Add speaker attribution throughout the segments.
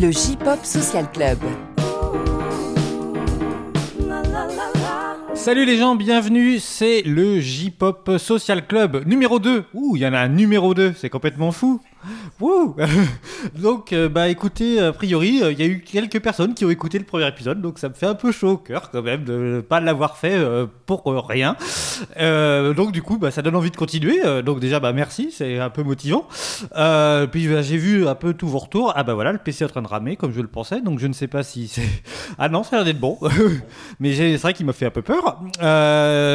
Speaker 1: Le J-Pop Social Club.
Speaker 2: Salut les gens, bienvenue, c'est le J-Pop Social Club numéro 2. Ouh, il y en a un numéro 2, c'est complètement fou. Donc, euh, bah écoutez, a priori, euh, il y a eu quelques personnes qui ont écouté le premier épisode, donc ça me fait un peu chaud au cœur quand même de ne pas l'avoir fait euh, pour rien. Donc du coup, bah, ça donne envie de continuer. Donc déjà, bah merci, c'est un peu motivant. Puis bah, j'ai vu un peu tous vos retours. Ah bah voilà, le PC est en train de ramer comme je le pensais, donc je ne sais pas si c'est... Ah non, ça a l'air d'être bon. Mais c'est vrai qu'il m'a fait un peu peur.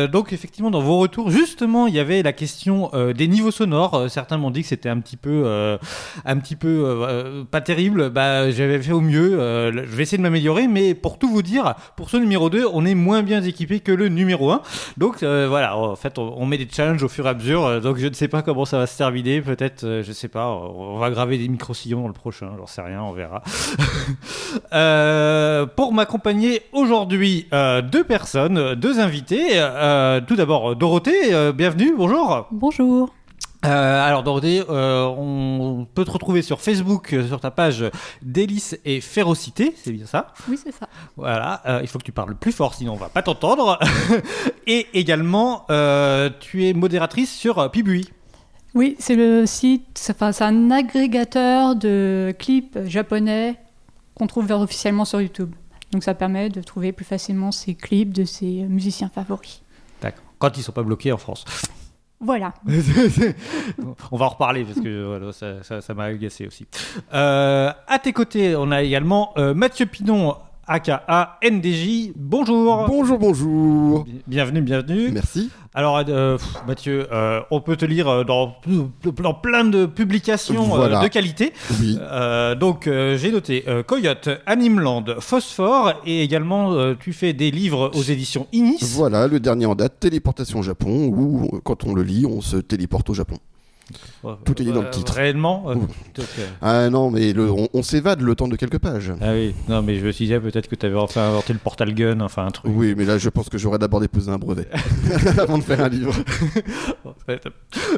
Speaker 2: Donc effectivement, dans vos retours, justement, il y avait la question des niveaux sonores. Certains m'ont dit que c'était un petit peu, euh, un petit peu euh, euh, pas terrible. Bah, j'avais fait au mieux. Je vais essayer de m'améliorer, mais pour tout vous dire, pour ce numéro 2, on est moins bien équipé que le numéro 1. Donc voilà, en fait, on, met des challenges au fur et à mesure. donc je ne sais pas comment ça va se terminer. Peut-être, je sais pas, on, va graver des micro-sillons dans le prochain. J'en sais rien, on verra. Pour m'accompagner aujourd'hui, deux personnes, deux invités. Tout d'abord, Dorothée, bienvenue, bonjour.
Speaker 3: Bonjour.
Speaker 2: Euh, alors Dorothée, euh, on peut te retrouver sur Facebook, euh, sur ta page Délice et Férocité, c'est bien ça?
Speaker 3: Oui, c'est ça.
Speaker 2: Voilà, il faut que tu parles plus fort, sinon on va pas t'entendre. et également, tu es modératrice sur Pibui.
Speaker 3: Oui, c'est le site, c'est- enfin, c'est un agrégateur de clips japonais qu'on trouve officiellement sur YouTube. Donc ça permet de trouver plus facilement ces clips de ses musiciens favoris.
Speaker 2: D'accord. Quand ils sont pas bloqués en France.
Speaker 3: Voilà.
Speaker 2: on va en reparler parce que ça m'a agacé aussi. Euh, à tes côtés, on a également euh, Mathieu Pinon, aka NDJ. Bonjour.
Speaker 4: Bonjour, bonjour.
Speaker 2: Bi- Bienvenue, bienvenue.
Speaker 4: Merci.
Speaker 2: Alors, euh, pff, Mathieu, euh, on peut te lire euh, dans, dans plein de publications euh, de qualité.
Speaker 4: Oui.
Speaker 2: Donc, j'ai noté Coyote, Animeland, Phosphore, et également, tu fais des livres aux éditions Inis.
Speaker 4: Voilà, le dernier en date, Téléportation au Japon, où quand on le lit, on se téléporte au Japon. Tout est dit dans le
Speaker 2: Euh,
Speaker 4: titre.
Speaker 2: Réellement euh,
Speaker 4: Ah non, mais le- on, on s'évade le temps de quelques pages.
Speaker 2: Ah oui, non, mais je me suis dit ah, peut-être que tu avais enfin inventé le portal gun, enfin un truc.
Speaker 4: Oui, mais là, je pense que j'aurais d'abord déposé un brevet avant de faire un livre.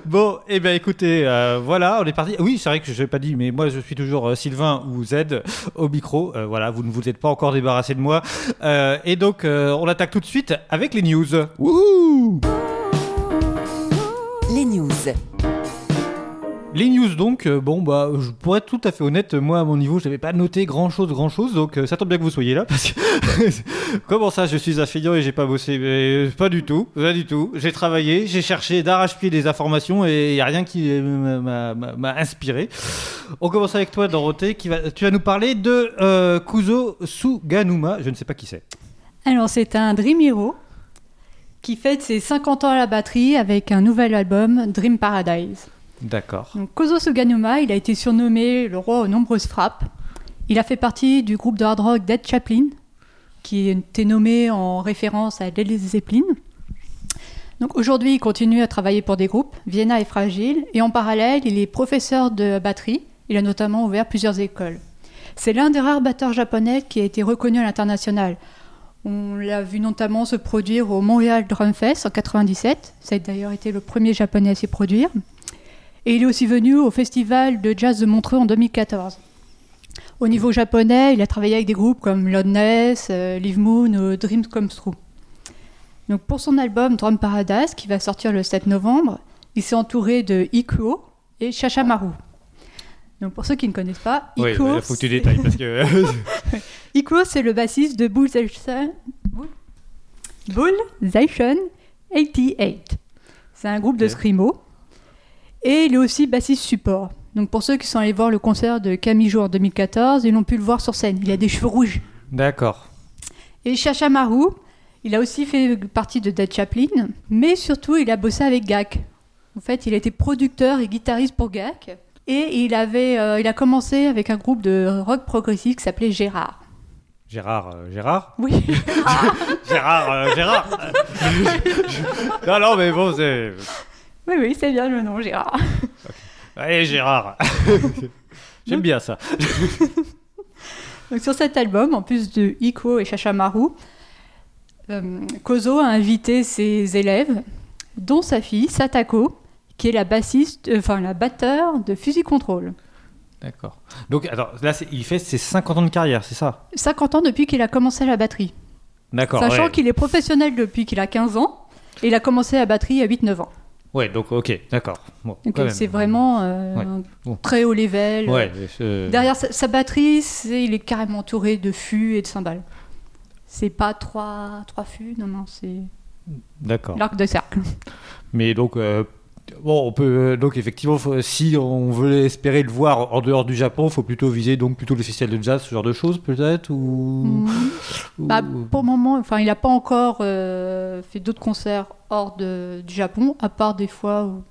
Speaker 2: Bon, et eh ben écoutez, euh, voilà, on est parti. Oui, c'est vrai que je n'ai pas dit, mais moi je suis toujours euh, Sylvain ou Z au micro. Euh, voilà, vous ne vous êtes pas encore débarrassé de moi. Euh, et donc, euh, on attaque tout de suite avec les news.
Speaker 4: Wouhou
Speaker 1: Les news.
Speaker 2: Les news donc, euh, bon bah, je, pour être tout à fait honnête, moi à mon niveau, je n'avais pas noté grand chose, grand chose, donc euh, ça tombe bien que vous soyez là parce que comment ça, je suis un feignant et j'ai pas bossé, pas du tout, pas du tout. J'ai travaillé, j'ai cherché d'arrache-pied des informations et y a rien qui euh, m'a inspiré. On commence avec toi, Dorothée, qui va, tu vas nous parler de euh, Kuzo Suganuma. Je ne sais pas qui c'est.
Speaker 3: Alors c'est un Dream Hero qui fête ses 50 ans à la batterie avec un nouvel album, Dream Paradise.
Speaker 2: D'accord.
Speaker 3: Kozo Suganuma, il a été surnommé le roi aux nombreuses frappes. Il a fait partie du groupe de hard rock Dead Chaplin, qui était nommé en référence à Led Zeppelin. Donc aujourd'hui, il continue à travailler pour des groupes, Vienna et Fragile, et en parallèle, il est professeur de batterie. Il a notamment ouvert plusieurs écoles. C'est l'un des rares batteurs japonais qui a été reconnu à l'international. On l'a vu notamment se produire au Montréal Drum Fest en 97. Ça a d'ailleurs été le premier japonais à s'y produire. Et il est aussi venu au festival de jazz de Montreux en 2014. Au niveau japonais, il a travaillé avec des groupes comme Loudness, euh, Live Moon ou Dreams Come True. Donc pour son album Drum Paradise, qui va sortir le 7 novembre, il s'est entouré de Ikuo et Shashamaru. Donc pour ceux qui ne connaissent pas,
Speaker 2: Oui,
Speaker 3: Ikuo,
Speaker 2: il faut que tu détailles parce que.
Speaker 3: Ikuo, c'est le bassiste de Bullsation Bullsation 88. C'est un groupe de
Speaker 2: Ok.
Speaker 3: Et il est aussi bassiste support. Donc pour ceux qui sont allés voir le concert de Camille en 2014, ils l'ont pu le voir sur scène. Il a des cheveux rouges.
Speaker 2: D'accord.
Speaker 3: Et Shashamaru, il a aussi fait partie de Dead Chaplin, mais surtout il a bossé avec Gak. En fait, il a été producteur et guitariste pour Gak. Et il, avait, euh, il a commencé avec un groupe de rock progressif qui s'appelait Gérard.
Speaker 2: Gérard, euh, Gérard?
Speaker 3: Oui.
Speaker 2: Gérard, euh, Gérard Non, non, mais bon, c'est.
Speaker 3: Oui, oui, c'est bien le nom, Gérard.
Speaker 2: Allez, Gérard J'aime bien ça.
Speaker 3: Donc, sur cet album, en plus de Iko et Shashamaru, euh, Kozo a invité ses élèves, dont sa fille, Satako, qui est la bassiste, euh, enfin la batteur de Fusil Control.
Speaker 2: D'accord. Donc, attends, là, c'est- il fait ses 50 ans de carrière, c'est ça?
Speaker 3: 50 ans depuis qu'il a commencé la batterie.
Speaker 2: D'accord.
Speaker 3: Sachant
Speaker 2: ouais.
Speaker 3: qu'il est professionnel depuis qu'il a 15 ans. Et il a commencé la batterie à 8-9 ans.
Speaker 2: Ouais, donc, ok, d'accord. Bon, même.
Speaker 3: c'est vraiment euh,
Speaker 2: Ouais.
Speaker 3: un
Speaker 2: Bon.
Speaker 3: très haut level.
Speaker 2: Ouais, euh,
Speaker 3: Derrière sa, sa batterie, il est carrément entouré de fûts et de cymbales. C'est pas trois, trois fûts, non, non, c'est
Speaker 2: D'accord.
Speaker 3: l'arc de cercle.
Speaker 2: Mais donc, euh, bon, on peut. Donc, effectivement, faut- si on veut espérer le voir en dehors du Japon, il faut plutôt viser donc plutôt le festival de jazz, ce genre de choses, peut-être ou... Ou-
Speaker 3: Bah, pour le moment, enfin, il n'a pas encore euh, fait d'autres concerts hors de- du Japon, à part des fois où-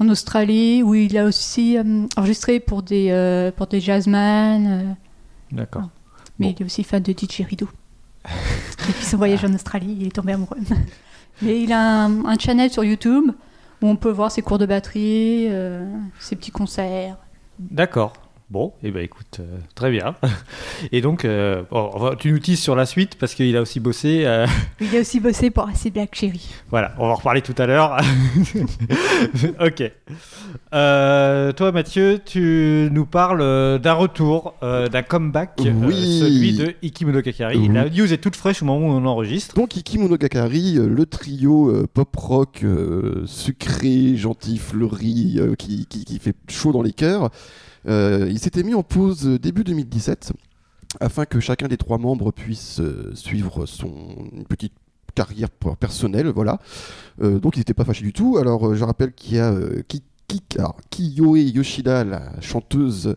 Speaker 3: en Australie, où il a aussi euh, enregistré pour des, euh, pour des jazzmen. euh,
Speaker 2: D'accord.
Speaker 3: mais
Speaker 2: Bon.
Speaker 3: il est aussi fan de didgeridoo. Depuis son voyage en Australie, il est tombé amoureux. mais il a un, un channel sur YouTube on peut voir ses cours de batterie, euh, ses petits concerts.
Speaker 2: D'accord. Bon, et eh ben écoute, euh, très bien. Et donc, euh, bon, tu nous teases sur la suite parce qu'il a aussi bossé. euh,
Speaker 3: Il a aussi bossé pour AC Black Cherry.
Speaker 2: voilà, on va en reparler tout à l'heure. ok. Euh, toi, Mathieu, tu nous parles d'un retour, euh, d'un comeback, euh,
Speaker 4: Oui.
Speaker 2: celui de Ikimono Kakari.
Speaker 4: Oui.
Speaker 2: La news est toute fraîche au moment où on enregistre.
Speaker 4: Donc Iki Monogakari, euh, le trio euh, pop rock euh, sucré, gentil, fleuri, euh, qui, qui, qui fait chaud dans les cœurs, il s'était mis en pause euh, début 2017 afin que chacun des trois membres puisse euh, suivre son une petite carrière personnelle, voilà. Euh, donc ils n'étaient pas fâchés du tout. Alors euh, je rappelle qu'il y a euh, alors, Kiyoe Yoshida, la chanteuse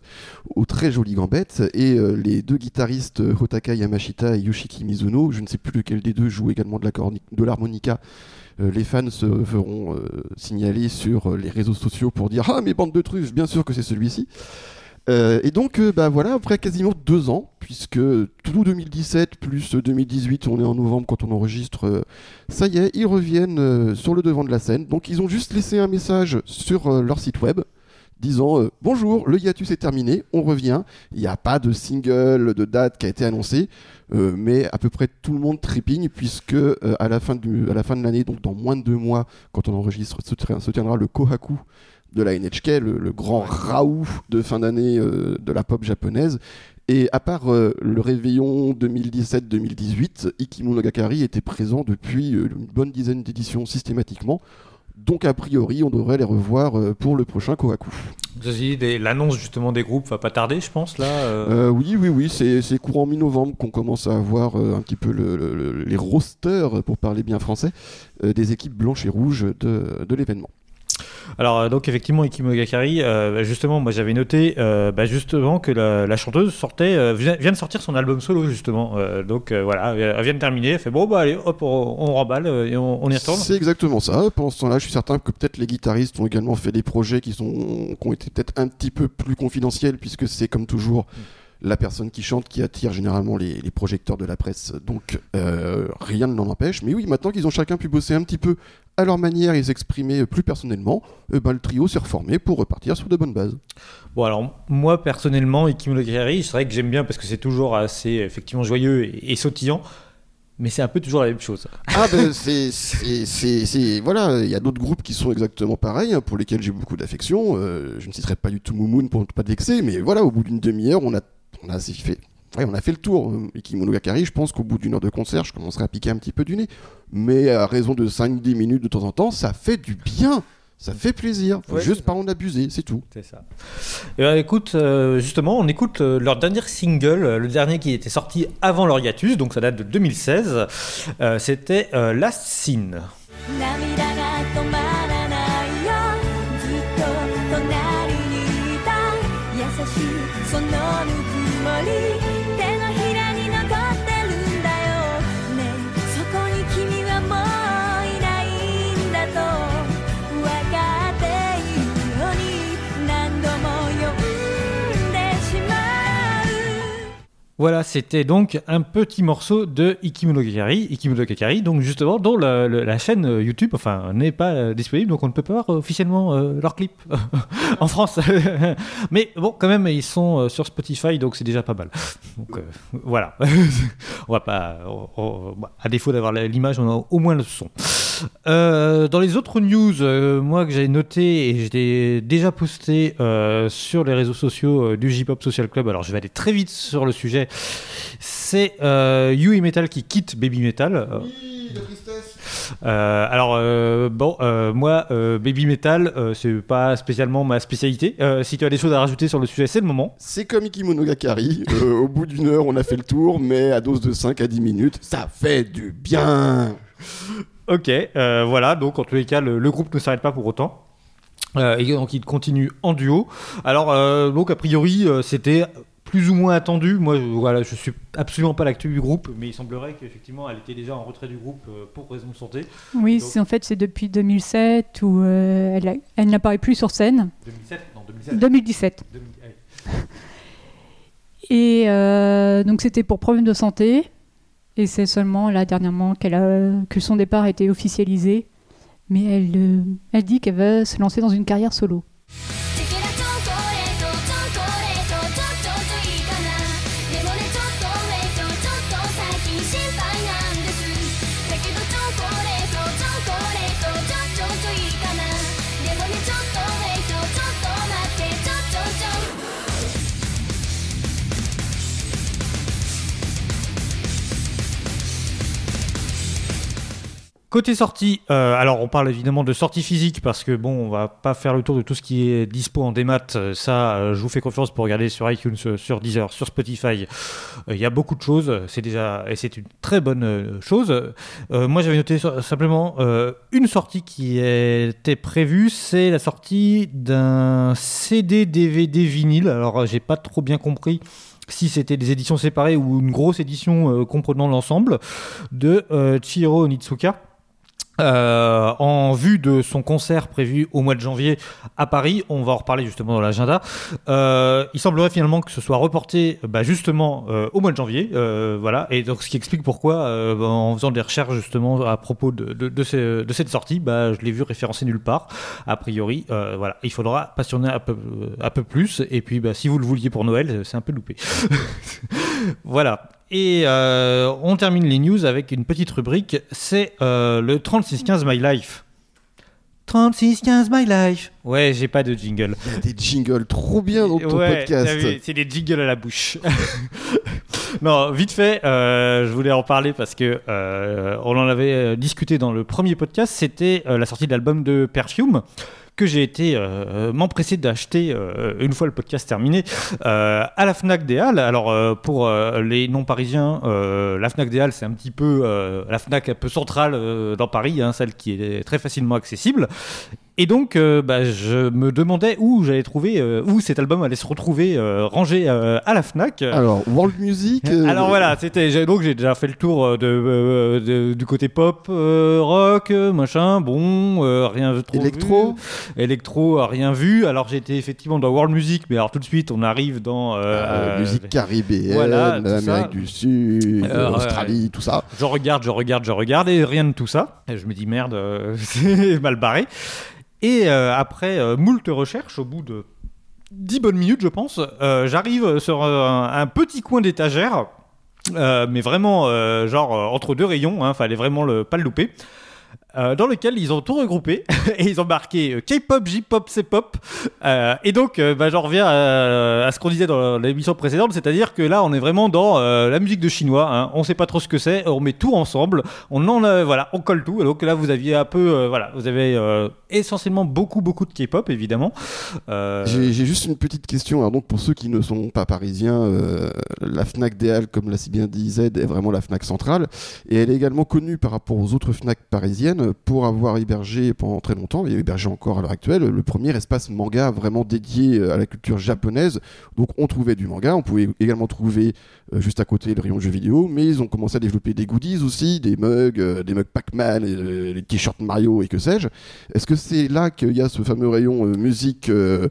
Speaker 4: aux très jolies gambettes, et euh, les deux guitaristes euh, Hotaka Yamashita et Yoshiki Mizuno. Je ne sais plus lequel des deux joue également de l'harmonica. Euh, les fans se feront euh, signaler sur euh, les réseaux sociaux pour dire Ah, mais bande de truffes, bien sûr que c'est celui-ci. Et donc, bah voilà, après quasiment deux ans, puisque tout 2017 plus 2018, on est en novembre quand on enregistre, ça y est, ils reviennent sur le devant de la scène. Donc, ils ont juste laissé un message sur leur site web disant euh, Bonjour, le hiatus est terminé, on revient. Il n'y a pas de single, de date qui a été annoncé, euh, mais à peu près tout le monde trépigne, puisque euh, à, la fin du, à la fin de l'année, donc dans moins de deux mois, quand on enregistre, se, tiendra le Kohaku de la NHK, le, le grand raout de fin d'année euh, de la pop japonaise. Et à part euh, le réveillon 2017-2018, Ikimu Nogakari était présent depuis une bonne dizaine d'éditions systématiquement. Donc a priori, on devrait les revoir euh, pour le prochain Kohaku.
Speaker 2: L'annonce justement des groupes va pas tarder, je pense, là. euh.
Speaker 4: Euh, oui, oui, oui, c'est courant mi-novembre qu'on commence à avoir un petit peu le- le- le- les rosters, pour parler bien français, des équipes blanches et rouges de, de l'événement.
Speaker 2: Alors euh, donc effectivement Ikimo Gakari, euh, justement moi j'avais noté euh, bah, justement que la, la chanteuse sortait euh, vient, vient de sortir son album solo justement. Donc voilà, elle vient de terminer, elle fait bon bah allez hop on, on remballe et on, on y retourne.
Speaker 4: C'est exactement ça. Pendant ce temps-là, je suis certain que peut-être les guitaristes ont également fait des projets qui, sont, qui ont été peut-être un petit peu plus confidentiels, puisque c'est comme toujours la personne qui chante qui attire généralement les, les projecteurs de la presse. Donc euh, rien ne l'en empêche. Mais oui, maintenant qu'ils ont chacun pu bosser un petit peu à leur manière et s'exprimer plus personnellement, eh ben, le trio s'est reformé pour repartir sur de bonnes bases.
Speaker 2: Bon alors moi personnellement Ikimo Gakari, c'est vrai que j'aime bien parce que c'est toujours assez effectivement joyeux et, et sautillant. Mais c'est un peu toujours la même chose.
Speaker 4: Ah ben c'est c'est c'est c'est- voilà il y a d'autres groupes qui sont exactement pareils hein, pour lesquels j'ai beaucoup d'affection euh, je ne citerai pas du tout Moumoun pour ne pas te vexer mais voilà au bout d'une demi-heure on a on a assez fait ouais, on a fait le tour. Euh, Ikimono Gakari je pense qu'au bout d'une heure de concert je commencerai à piquer un petit peu du nez. Mais à raison de 5-10 minutes de temps en temps ça fait du bien. Ça fait plaisir. Faut
Speaker 2: Ouais,
Speaker 4: juste pas en abuser c'est tout.
Speaker 2: C'est ça. Et ben, écoute, euh, justement, on écoute euh, leur dernier single, euh, le dernier qui était sorti avant leur hiatus, donc ça date de 2016. Euh, C'était euh, Last Scene. Voilà, c'était donc un petit morceau de Ikimonogakari, Ikimonogakari, donc justement dont la, la- chaîne euh, YouTube, enfin, n'est pas euh, disponible, donc on ne peut pas voir euh, officiellement euh, leurs en France. Mais bon, quand même, ils sont sur Spotify, donc c'est déjà pas mal. Donc voilà, on va pas, bah, à défaut d'avoir l'image, on a au moins le son. Dans les autres news, moi que j'ai noté et je l'ai déjà posté sur les réseaux sociaux du J-Pop Social Club, alors je vais aller très vite sur le sujet, c'est euh, Yui Metal qui quitte Baby Metal. Euh, euh, alors euh, bon, euh, moi euh, Baby Metal, euh, c'est pas spécialement ma spécialité. Euh, si tu as des choses à rajouter sur le sujet, c'est le moment.
Speaker 4: C'est comme Ikimonogakari. Euh, au bout d'une heure, on a fait le tour, mais à dose de 5 à 10 minutes, ça fait du bien.
Speaker 2: Ok, euh, voilà, donc en tous les cas, le, le groupe ne s'arrête pas pour autant. Euh, et donc il continue en duo. Alors, euh, donc a priori, euh, c'était plus ou moins attendu. Moi, je, voilà, je suis absolument pas l'actu du groupe, mais il semblerait qu'effectivement, elle était déjà en retrait du groupe euh, pour raison de santé.
Speaker 3: Oui,
Speaker 2: Donc-
Speaker 3: c'est en fait c'est depuis 2007 où euh, elle, a- elle n'apparaît plus sur scène.
Speaker 2: 2007 Non, 2007.
Speaker 3: 2017.
Speaker 2: 2000, allez.
Speaker 3: Et euh, donc c'était pour problème de santé. Et c'est seulement là dernièrement qu'elle a, que son départ a été officialisé. Mais elle, elle dit qu'elle va se lancer dans une carrière solo.
Speaker 2: Côté sortie, euh, alors on parle évidemment de sortie physique parce que bon, on va pas faire le tour de tout ce qui est dispo en démat. Euh, Ça, euh, je vous fais confiance pour regarder sur iTunes, sur Deezer, sur Spotify. Il y a beaucoup de choses. C'est déjà et c'est une très bonne chose. Moi, j'avais noté simplement une sortie qui était prévue, c'est la sortie d'un CD DVD vinyle. Alors, j'ai pas trop bien compris si c'était des éditions séparées ou une grosse édition comprenant l'ensemble de Chihiro Onitsuka. Euh, en vue de son concert prévu au mois de janvier à Paris, on va en reparler justement dans l'agenda. Euh, il semblerait finalement que ce soit reporté bah, justement euh, au mois de janvier, euh, voilà. Et donc ce qui explique pourquoi, bah, en faisant des recherches justement à propos de, de, de, de cette sortie, bah, je l'ai vu référencé nulle part. A priori, euh, voilà, il faudra passionner un peu, un peu plus. Et puis, bah, si vous le vouliez pour Noël, c'est un peu loupé. voilà. Et euh, on termine les news avec une petite rubrique, c'est euh, le 3615 My Life. 3615 My Life. Ouais, j'ai pas de jingle.
Speaker 4: Il y a des jingles trop bien dans ton
Speaker 2: Ouais,
Speaker 4: podcast.
Speaker 2: C'est des jingles à la bouche. non, vite fait, euh, je voulais en parler parce que euh, on en avait discuté dans le premier podcast. C'était euh, la sortie de l'album de Perfume que j'ai été euh, m'empresser d'acheter euh, une fois le podcast terminé euh, à la Fnac des Halles. Alors euh, pour euh, les non parisiens, euh, la Fnac des Halles c'est un petit peu euh, la Fnac un peu centrale euh, dans Paris, hein, celle qui est très facilement accessible. Et donc, euh, bah, je me demandais où j'allais trouver, euh, où cet album allait se retrouver euh, rangé à la Fnac.
Speaker 4: Alors, World Music.
Speaker 2: Alors voilà, c'était j'ai- donc j'ai déjà fait le tour de, de- du côté pop, rock, machin. Bon, rien trop
Speaker 4: Électro.
Speaker 2: vu. électro, euh, rien vu. Alors été effectivement dans World Music, mais alors tout de suite on arrive dans euh,
Speaker 4: musique caribéenne,
Speaker 2: voilà,
Speaker 4: Amérique du Sud, Australie, tout ça.
Speaker 2: Je regarde, je regarde, je regarde, et rien de tout ça. Et je me dis merde, c'est mal barré. Et euh, après euh, moult recherches, au bout de 10 bonnes minutes, je pense, euh, j'arrive sur un, petit coin d'étagère, mais vraiment, genre, entre deux rayons, hein, fallait vraiment le, pas le louper. Euh, dans lequel ils ont tout regroupé et ils ont marqué euh, K-pop, J-pop, C-pop. Euh, et donc, euh, bah, j'en reviens à, ce qu'on disait dans l'émission précédente, c'est-à-dire que là, on est vraiment dans la musique de chinois. Hein. On sait pas trop ce que c'est, on met tout ensemble, on en voilà, on colle tout. Et donc là, vous aviez un peu, voilà, vous avez essentiellement beaucoup, beaucoup de K-pop, évidemment.
Speaker 4: J'ai juste une petite question. Alors donc pour ceux qui ne sont pas parisiens, la Fnac des Halles, comme l'a si bien dit Z, est vraiment la Fnac centrale, et elle est également connue par rapport aux autres Fnac parisiennes pour avoir hébergé pendant très longtemps, et hébergé encore à l'heure actuelle, le premier espace manga vraiment dédié euh, à la culture japonaise. Donc on trouvait du manga, on pouvait également trouver euh, juste à côté le rayon de jeux vidéo, mais ils ont commencé à développer des goodies aussi, des mugs, euh, des mugs Pac-Man, euh, les t-shirts Mario et que sais-je. Est-ce que c'est là qu'il y a ce fameux rayon musique de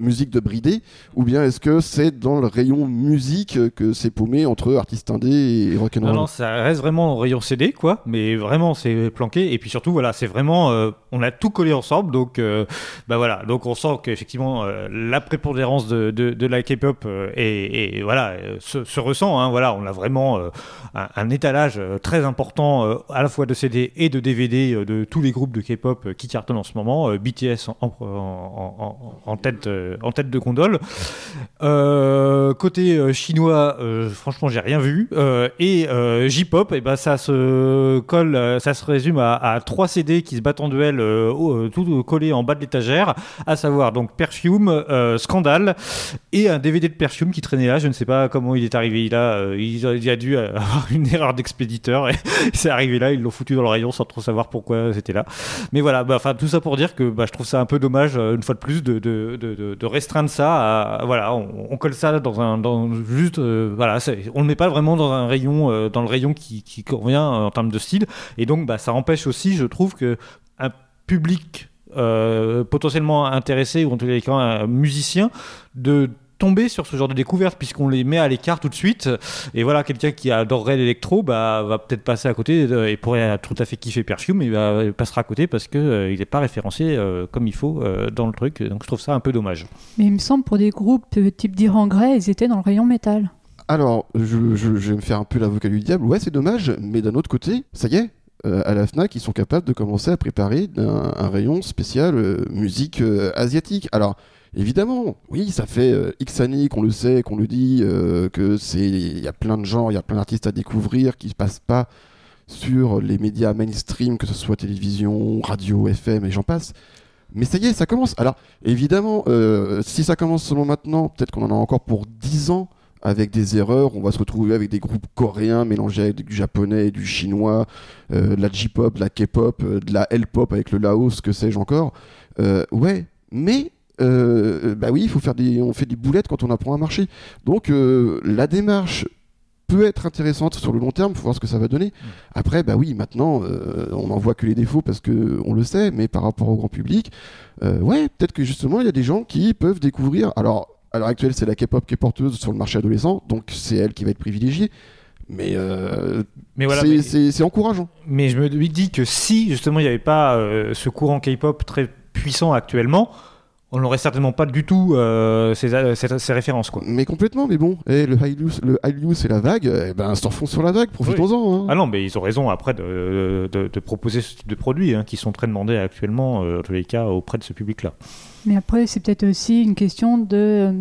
Speaker 4: musique de bridé, ou bien est-ce que c'est dans le rayon musique que c'est paumé entre artistes indés et
Speaker 2: Non,
Speaker 4: rock'n'roll
Speaker 2: non, ça reste vraiment au rayon CD, quoi. Mais vraiment, c'est Et puis surtout, voilà, c'est vraiment, euh, on a tout collé ensemble. Donc, euh, bah voilà. Donc, on sent qu'effectivement, euh, la prépondérance de, la K-pop et, voilà se, se ressent. Hein, voilà, on a vraiment un, étalage très important à la fois de CD et de DVD de tous les groupes de K-pop qui cartonnent en ce moment. BTS en, tête, en tête de gondole. Côté chinois, franchement, j'ai rien vu. Et J-pop, et ben ça se colle, ça se résume à, trois CD qui se battent en duel, euh, euh, tout collé en bas de l'étagère, à savoir donc Perfume, euh, Scandale et un DVD de Perfume qui traînait là. Je ne sais pas comment il est arrivé là. il, a- dû avoir une erreur d'expéditeur et c'est arrivé là. Ils l'ont foutu dans le rayon sans trop savoir pourquoi c'était là. Mais voilà, bah, enfin tout ça pour dire que bah, je trouve ça un peu dommage une fois de plus de, restreindre ça. Voilà, on, colle ça dans un, juste, voilà, on met pas vraiment dans un rayon, dans le rayon qui, convient en termes de style. Et donc, bah, ça empêche aussi, je trouve que un public euh, potentiellement intéressé ou en tous les cas un musicien de tomber sur ce genre de découverte puisqu'on les met à l'écart tout de suite et voilà quelqu'un qui adorerait l'électro bah va peut-être passer à côté euh, et pourrait tout à fait kiffer Perfume et bah, il passera à côté parce que euh, il n'est pas référencé euh, comme il faut euh, dans le truc donc je trouve ça un peu dommage
Speaker 3: Mais il me semble pour des groupes euh, type d'Iran Grey, ils étaient dans le rayon métal.
Speaker 4: Alors, je, je- je vais me faire un peu l'avocat du diable. Ouais, c'est dommage, mais d'un autre côté, ça y est, euh, à la FNAC, ils sont capables de commencer à préparer un, rayon spécial euh, musique euh, asiatique. Alors, évidemment, oui, ça fait X années qu'on le sait, qu'on le dit, que c'est, il y a plein de genres, il y a plein d'artistes à découvrir qui se passent pas sur les médias mainstream, que ce soit télévision, radio, FM et j'en passe. Mais ça y est, ça commence. Alors, évidemment, si ça commence seulement maintenant, peut-être qu'on en a encore pour 10 ans avec des erreurs. On va se retrouver avec des groupes coréens mélangés avec du japonais, du chinois, euh, de la J-pop, de la K-pop, euh, de la L-pop avec le Laos, que sais-je encore. Euh, ouais, mais bah oui, il faut faire des, on fait des boulettes quand on apprend à marcher. Donc la démarche peut être intéressante sur le long terme, faut voir ce que ça va donner. Après, bah oui, maintenant, euh, on n'en voit que les défauts parce que on le sait, mais par rapport au grand public, euh, ouais, peut-être que justement, il y a des gens qui peuvent découvrir. Alors, à l'heure actuelle, c'est la K-pop qui est porteuse sur le marché adolescent, donc c'est elle qui va être privilégiée. Mais, euh,
Speaker 2: mais voilà
Speaker 4: c'est encourageant.
Speaker 2: Mais je me dis que si justement il n'y avait pas euh, ce courant K-pop très puissant actuellement, on n'aurait certainement pas du tout euh, ces, ces- ces références quoi.
Speaker 4: Mais complètement, mais bon, eh, le Hallyu, le c'est la vague, eh ben surfons sur la vague, profitons-en. hein.
Speaker 2: Ah non, mais ils ont raison après de, de, de proposer ce type de produits hein, qui sont très demandés actuellement, euh, en tous les cas, auprès de ce public-là.
Speaker 3: Mais après, c'est peut-être aussi une question de euh,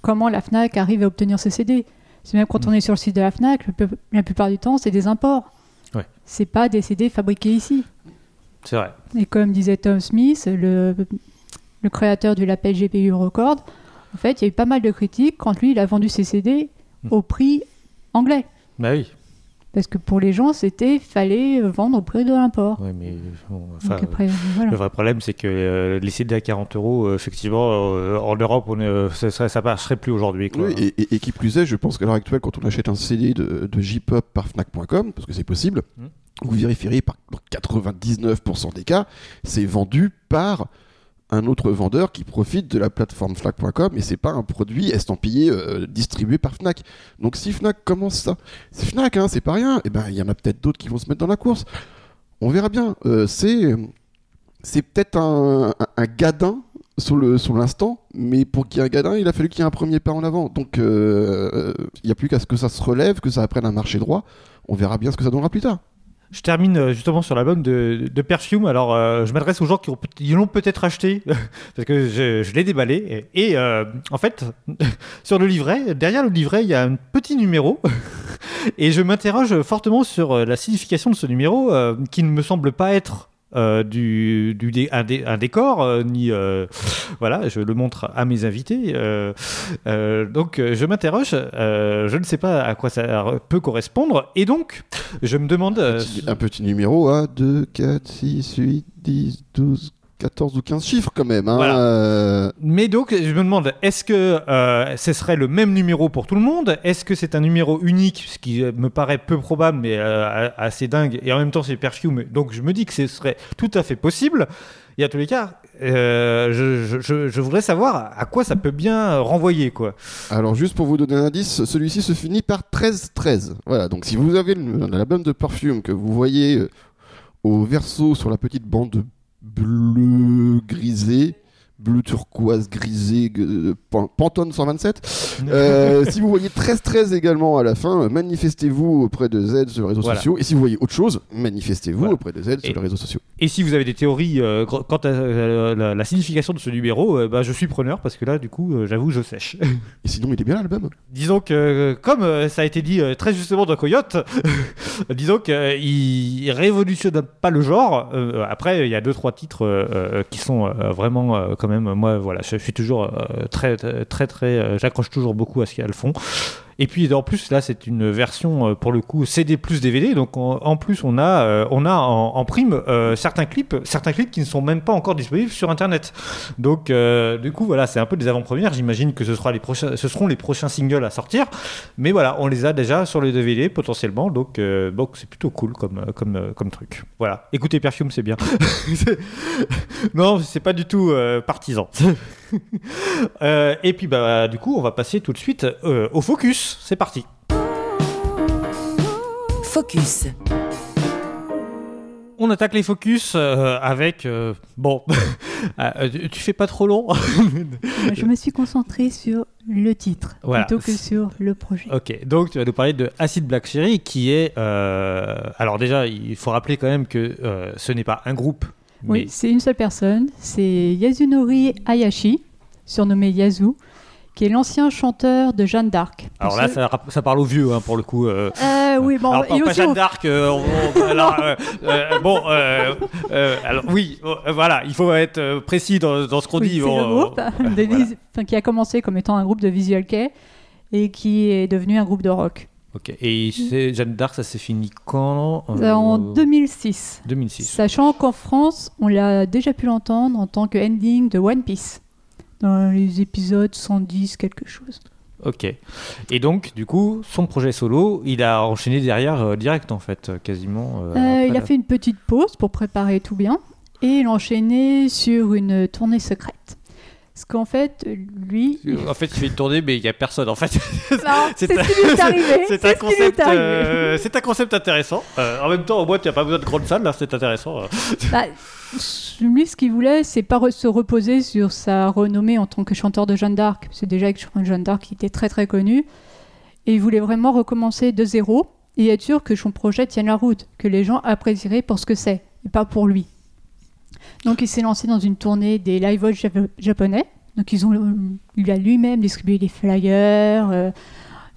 Speaker 3: comment la FNAC arrive à obtenir ses CD. C'est même quand
Speaker 2: Mm.
Speaker 3: on est sur le site de la FNAC, la plupart du temps, c'est des imports.
Speaker 2: Ouais.
Speaker 3: C'est pas des CD fabriqués ici.
Speaker 2: C'est vrai.
Speaker 3: Et comme disait Tom Smith, le, le créateur du label GPU Record, en fait, il y a eu pas mal de critiques quand lui, il a vendu ses CD
Speaker 2: Mm.
Speaker 3: au prix anglais.
Speaker 2: Bah oui.
Speaker 3: Parce que pour les gens, c'était fallait vendre au prix de l'import.
Speaker 2: Ouais, mais bon, enfin,
Speaker 3: Donc après, voilà.
Speaker 2: Le vrai problème, c'est que euh, les CD à 40 euros, euh, effectivement, euh, en Europe, on euh, ça, ça, ça passerait plus aujourd'hui.
Speaker 4: Oui, et, et- et qui plus est, je pense qu'à l'heure actuelle, quand on achète un CD de, de J-pop par Fnac.com, parce que c'est possible,
Speaker 2: Mm.
Speaker 4: vous vérifierez par dans 99% des cas, c'est vendu par un autre vendeur qui profite de la plateforme Fnac.com et c'est pas un produit estampillé euh, distribué par Fnac. Donc si Fnac commence ça, c'est Fnac, hein, c'est pas rien. Et ben il y en a peut-être d'autres qui vont se mettre dans la course. On verra bien. Euh, c'est peut-être un, un, un gadin sur l'instant, mais pour qu'il y ait un gadin, il a fallu qu'il y ait un premier pas en avant. Donc euh, il n'y a plus qu'à ce que ça se relève, que ça apprenne à marcher droit. On verra bien ce que ça donnera plus tard.
Speaker 2: Je termine euh, justement sur l'album de, de Perfume. Alors, euh, je m'adresse aux gens qui, l'ont peut-être acheté, parce que je, l'ai déballé. Et, euh, en fait, sur le livret, derrière le livret, il y a un petit numéro. et je m'interroge fortement sur la signification de ce numéro, qui ne me semble pas être euh, du, du dé- un, dé- un décor, euh, ni euh, voilà, je le montre à mes invités. euh, euh, donc euh, je m'interroge, je ne sais pas à quoi ça peut correspondre, et donc je me demande. euh,
Speaker 4: Un petit numéro à 2, 4, 6, 8, 10, 12, 14 ou 15 chiffres quand même. Hein.
Speaker 2: Voilà.
Speaker 4: Euh,
Speaker 2: Mais donc, je me demande, est-ce que euh, ce serait le même numéro pour tout le monde? Est-ce que c'est un numéro unique, ce qui euh, me paraît peu probable, mais euh, assez dingue, et en même temps c'est Perfume, donc je me dis que ce serait tout à fait possible. Et à tous les cas, je, je- je- je voudrais savoir à quoi ça peut bien renvoyer, quoi.
Speaker 4: Alors juste pour vous donner un indice, celui-ci se finit par 13-13. Voilà, donc si vous avez l'album de Perfume que vous voyez au verso sur la petite bande bleu grisé, bleu turquoise grisé, euh, Pan- Pantone 127, euh, si vous voyez 13-13 également à la fin, manifestez-vous auprès de Z sur les réseaux
Speaker 2: Voilà.
Speaker 4: sociaux. Et si vous voyez autre chose, manifestez-vous
Speaker 2: Voilà.
Speaker 4: auprès de Z sur les réseaux sociaux.
Speaker 2: Et si vous avez des théories euh, quant à la, la signification de ce numéro, bah, je suis preneur, parce que là, du coup, j'avoue, je sèche.
Speaker 4: Et sinon, il est bien l'album.
Speaker 2: Disons que, comme ça a été dit très justement dans Coyote, disons qu'il il révolutionne pas le genre. Après, il y a deux trois titres qui sont vraiment euh, même. Moi, voilà, je suis toujours euh, très très très, très, euh, j'accroche toujours beaucoup à ce qu'elles font. Et puis en plus là c'est une version euh, pour le coup CD plus DVD donc en, plus on a euh, on a en, prime euh, certains clips certains clips qui ne sont même pas encore disponibles sur internet. Donc du coup voilà c'est un peu des avant-premières. J'imagine que ce sera les prochains ce seront les prochains singles à sortir. Mais voilà on les a déjà sur les DVD potentiellement. Donc donc c'est plutôt cool comme comme comme truc. Voilà. Écoutez Perfume c'est bien. Non c'est pas du tout partisan Euh, et puis bah du coup on va passer tout de suite euh, au focus c'est parti
Speaker 1: Focus.
Speaker 2: On attaque les focus euh, avec euh, bon euh, tu- fais pas trop long
Speaker 3: Je me suis concentrée sur le titre
Speaker 2: Voilà.
Speaker 3: plutôt que sur le projet.
Speaker 2: Ok, donc tu vas nous parler de Acid Black Cherry qui est. euh, alors, déjà, il faut rappeler quand même que euh, ce n'est pas un groupe.
Speaker 3: Oui,
Speaker 2: Mais
Speaker 3: c'est une seule personne, c'est Yasunori Hayashi, surnommé Yasu, qui est l'ancien chanteur de Jeanne d'Arc.
Speaker 2: Alors là,
Speaker 3: ceux-
Speaker 2: ça, parle aux vieux hein, pour le coup. euh.
Speaker 3: Euh, oui, bon,
Speaker 2: alors, pas, pas Jeanne d'Arc. euh, euh, bon, alors oui, voilà, il faut être précis dans, dans ce qu'on
Speaker 3: Oui,
Speaker 2: dit.
Speaker 3: c'est le groupe
Speaker 2: voilà.
Speaker 3: qui a commencé comme étant un groupe de visual kei et qui est devenu un groupe de rock.
Speaker 2: Ok, et c'est Jeanne d'Arc, ça s'est fini quand euh,
Speaker 3: En 2006.
Speaker 2: 2006.
Speaker 3: Sachant qu'en France, on l'a déjà pu l'entendre en tant que ending de One Piece. Dans les épisodes 110, quelque chose.
Speaker 2: Ok. Et donc, du coup, son projet solo, il a enchaîné derrière euh, direct en fait, quasiment. euh,
Speaker 3: il a
Speaker 2: la-
Speaker 3: fait une petite pause pour préparer tout bien et il a enchaîné sur une tournée secrète. Parce qu'en fait, lui.
Speaker 2: En fait, il fait une tournée, mais il n'y a personne en fait.
Speaker 3: C'est
Speaker 2: un- concept,
Speaker 3: arrivé.
Speaker 2: euh, c'est un concept intéressant. Euh, en même temps, au moins, tu n'as pas besoin de grande salle, là, c'est intéressant. euh.
Speaker 3: Bah, lui, ce qu'il voulait, c'est pas se reposer sur sa renommée en tant que chanteur de Jeanne d'Arc. C'est déjà que Jeanne d'Arc qui était très très connu. Et il voulait vraiment recommencer de zéro et être sûr que son projet tienne la route, que les gens apprécieraient pour ce que c'est, et pas pour lui. Donc il s'est lancé dans une tournée des live jap- japonais. Donc ils ont, il a lui-même distribué des flyers, euh,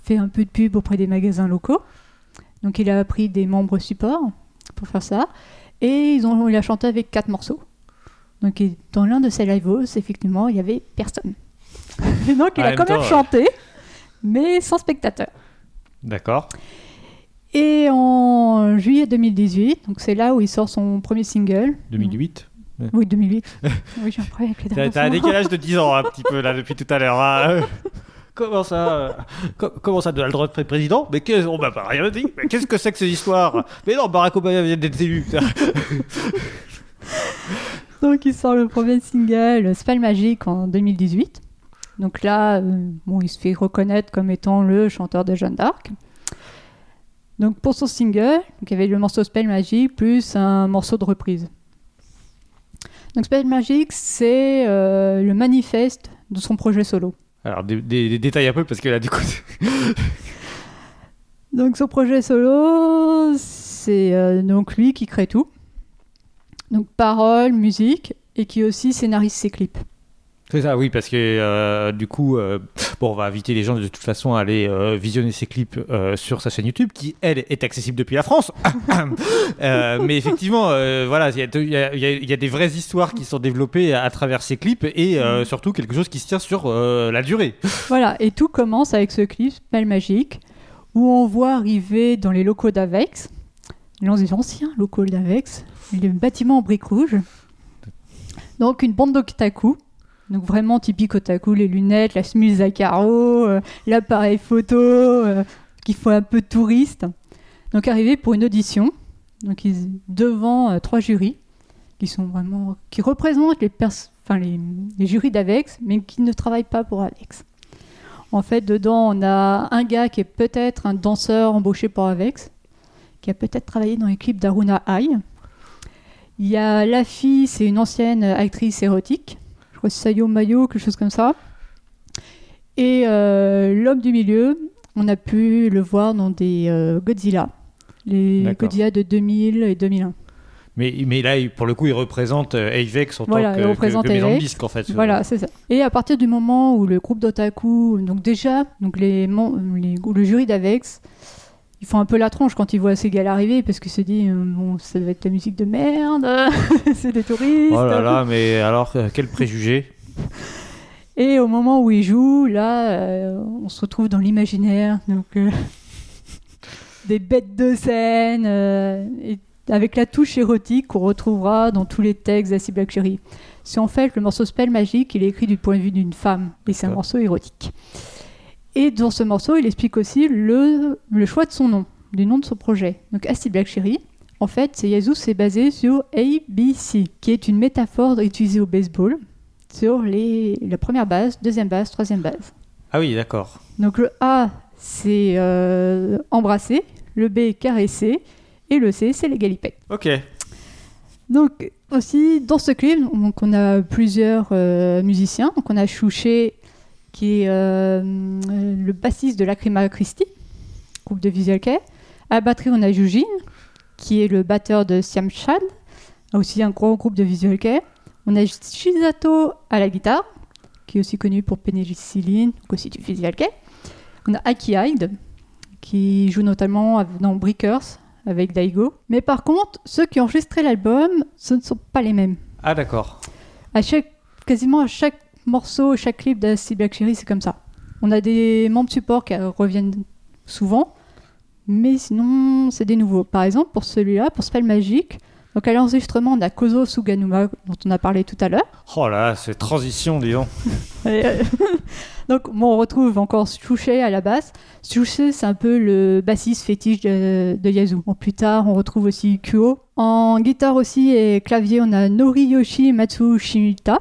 Speaker 3: fait un peu de pub auprès des magasins locaux. Donc il a pris des membres support pour faire ça. Et ils ont, il a chanté avec quatre morceaux. Donc dans l'un de ces live effectivement, il y avait personne. Et donc il
Speaker 2: En
Speaker 3: a quand même chanté, mais sans spectateur.
Speaker 2: D'accord.
Speaker 3: Et en juillet 2018, donc c'est là où il sort son premier single.
Speaker 2: 2008.
Speaker 3: Oui, 2008. oui, j'ai un problème avec les
Speaker 2: T'as un décalage de 10 ans, un petit peu, là, depuis tout à l'heure. hein. Comment ça euh, co- Comment ça, Donald Trump est président? Mais qu'est- on m'a pas rien dit. Mais qu'est-ce que c'est que ces histoires? Mais non, Barack Obama vient d'être élu.
Speaker 3: Donc il sort le premier single, Spell Magic, en 2018. Donc là, euh, bon, il se fait reconnaître comme étant le chanteur de Jeanne d'Arc. Donc pour son single, donc, il y avait le morceau Spell Magic plus un morceau de reprise. Donc Spell Magic, c'est euh, le manifeste de son projet solo.
Speaker 2: Alors, des, des- des détails un peu, parce que là, du coup.
Speaker 3: Donc son projet solo, c'est euh, donc lui qui crée tout. Donc paroles, musique, et qui aussi scénarise ses clips.
Speaker 2: C'est ça, oui, parce que euh, du coup, euh, bon, on va inviter les gens de toute façon à aller euh, visionner ses clips sur sa chaîne YouTube, qui elle est accessible depuis la France. Mais effectivement, voilà, il y, a- y y des vraies histoires qui sont développées à travers ces clips et euh, surtout quelque chose qui se tient sur la durée.
Speaker 3: Voilà, et tout commence avec ce clip Spell Magique où on voit arriver dans les locaux d'Avex, dans les anciens locaux d'Avex, les bâtiments en briques rouges. Donc une bande d'otaku, donc vraiment typique otaku, les lunettes, la chemise à carreaux, euh, l'appareil photo, euh, qui font un peu touriste. Donc arrivé pour une audition, donc devant euh, trois jurys qui sont vraiment qui représentent les, les, jurys d'Avex, mais qui ne travaillent pas pour Avex. En fait, dedans, on a un gars qui est peut-être un danseur embauché pour Avex, qui a peut-être travaillé dans les clips d'Aruna High. Il y a la fille, c'est une ancienne actrice érotique, crois Sayo Mayo, quelque chose comme ça. Et euh, l'homme du milieu, on a pu le voir dans des euh, Godzilla, les. Godzilla de 2000 et 2001.
Speaker 2: Mais, mais là, pour le coup, il représente euh, Avex en
Speaker 3: Voilà,
Speaker 2: tant que,
Speaker 3: représente
Speaker 2: que disque, en fait.
Speaker 3: Voilà, c'est ça. Et à partir du moment où le groupe d'otaku, donc déjà, donc les, les- le jury d'Avex, ils font un peu la tronche quand ils voient ces gars arriver parce qu'ils se disent euh, bon, ça doit être la musique de merde, c'est des touristes.
Speaker 2: Oh là là, mais alors, euh, quel préjugé.
Speaker 3: Et au moment où ils jouent, là, euh, on se retrouve dans l'imaginaire, donc euh, des bêtes de scène, euh, et avec la touche érotique qu'on retrouvera dans tous les textes d'Acid Black Cherry. C'est en fait le morceau Spell Magique, il est écrit du point de vue d'une femme, et c'est un morceau érotique. Et dans ce morceau, il explique aussi le, le choix de son nom, du nom de son projet. Donc Acid Black Cherry, en fait, Yazoo c'est basé sur ABC, qui est une métaphore utilisée au baseball sur les, la première base, deuxième base, troisième base.
Speaker 2: Ah oui, d'accord.
Speaker 3: Donc le A, c'est euh, embrasser, le B, caresser, et le C, c'est les galipettes.
Speaker 2: Ok.
Speaker 3: Donc aussi, dans ce clip, donc, on a plusieurs euh, musiciens. Donc on a Chouché, qui est euh, le bassiste de Lacrima Christi, groupe de Visual Kei. À la batterie, on a Yujin, qui est le batteur de Siam Chan, aussi un gros groupe de Visual Kei. On a Shizato à la guitare, qui est aussi connu pour Pénicilline, donc aussi du Visual Kei. On a Aki Hyde, qui joue notamment dans Breakers avec Daigo. Mais par contre, ceux qui ont enregistré l'album, ce ne sont pas les mêmes.
Speaker 2: Ah d'accord.
Speaker 3: À chaque, quasiment à chaque morceau, chaque clip d'Acid Black Cherry, c'est comme ça. On a des membres support qui euh, reviennent souvent, mais sinon, c'est des nouveaux. Par exemple, pour celui-là, pour Spell Magic, donc à l'enregistrement, on a Kozo Suganuma, dont on a parlé tout à l'heure.
Speaker 2: Oh là, c'est transition, disons.
Speaker 3: Euh, Donc, bon, on retrouve encore Chouché à la basse. Chouché, c'est un peu le bassiste fétiche de, de Yazoo. Bon, plus tard, on retrouve aussi Kuo. En guitare aussi et clavier, on a Noriyoshi Matsushita,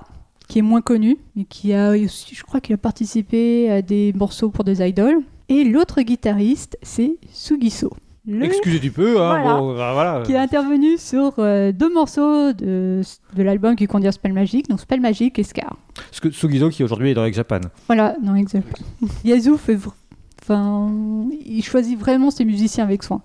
Speaker 3: qui est moins connu, mais qui a aussi, je crois qu'il a participé à des morceaux pour des idoles. Et l'autre guitariste, c'est Sugiso. Le-
Speaker 2: Excusez du peu, hein.
Speaker 3: Voilà.
Speaker 2: Bon, bah, voilà.
Speaker 3: qui est intervenu sur euh, deux morceaux de, de l'album qui contient Spell Magic, donc Spell Magic et Scar.
Speaker 2: Que Sugizo qui aujourd'hui est dans Ex Japan.
Speaker 3: Voilà, non, exact. Yazoo fait. Enfin, il choisit vraiment ses musiciens avec soin.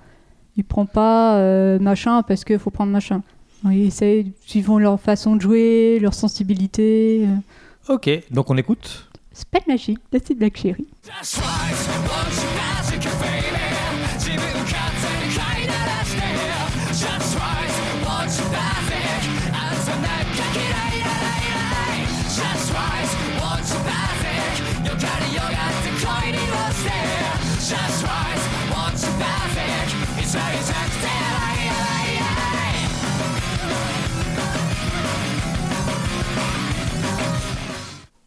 Speaker 3: Il prend pas euh, machin parce qu'il faut prendre machin. Non, Il essaie, suivant leur façon de jouer, leur sensibilité. euh.
Speaker 2: Ok, donc on écoute.
Speaker 3: Spell Magic, d'Acid Black Cherry.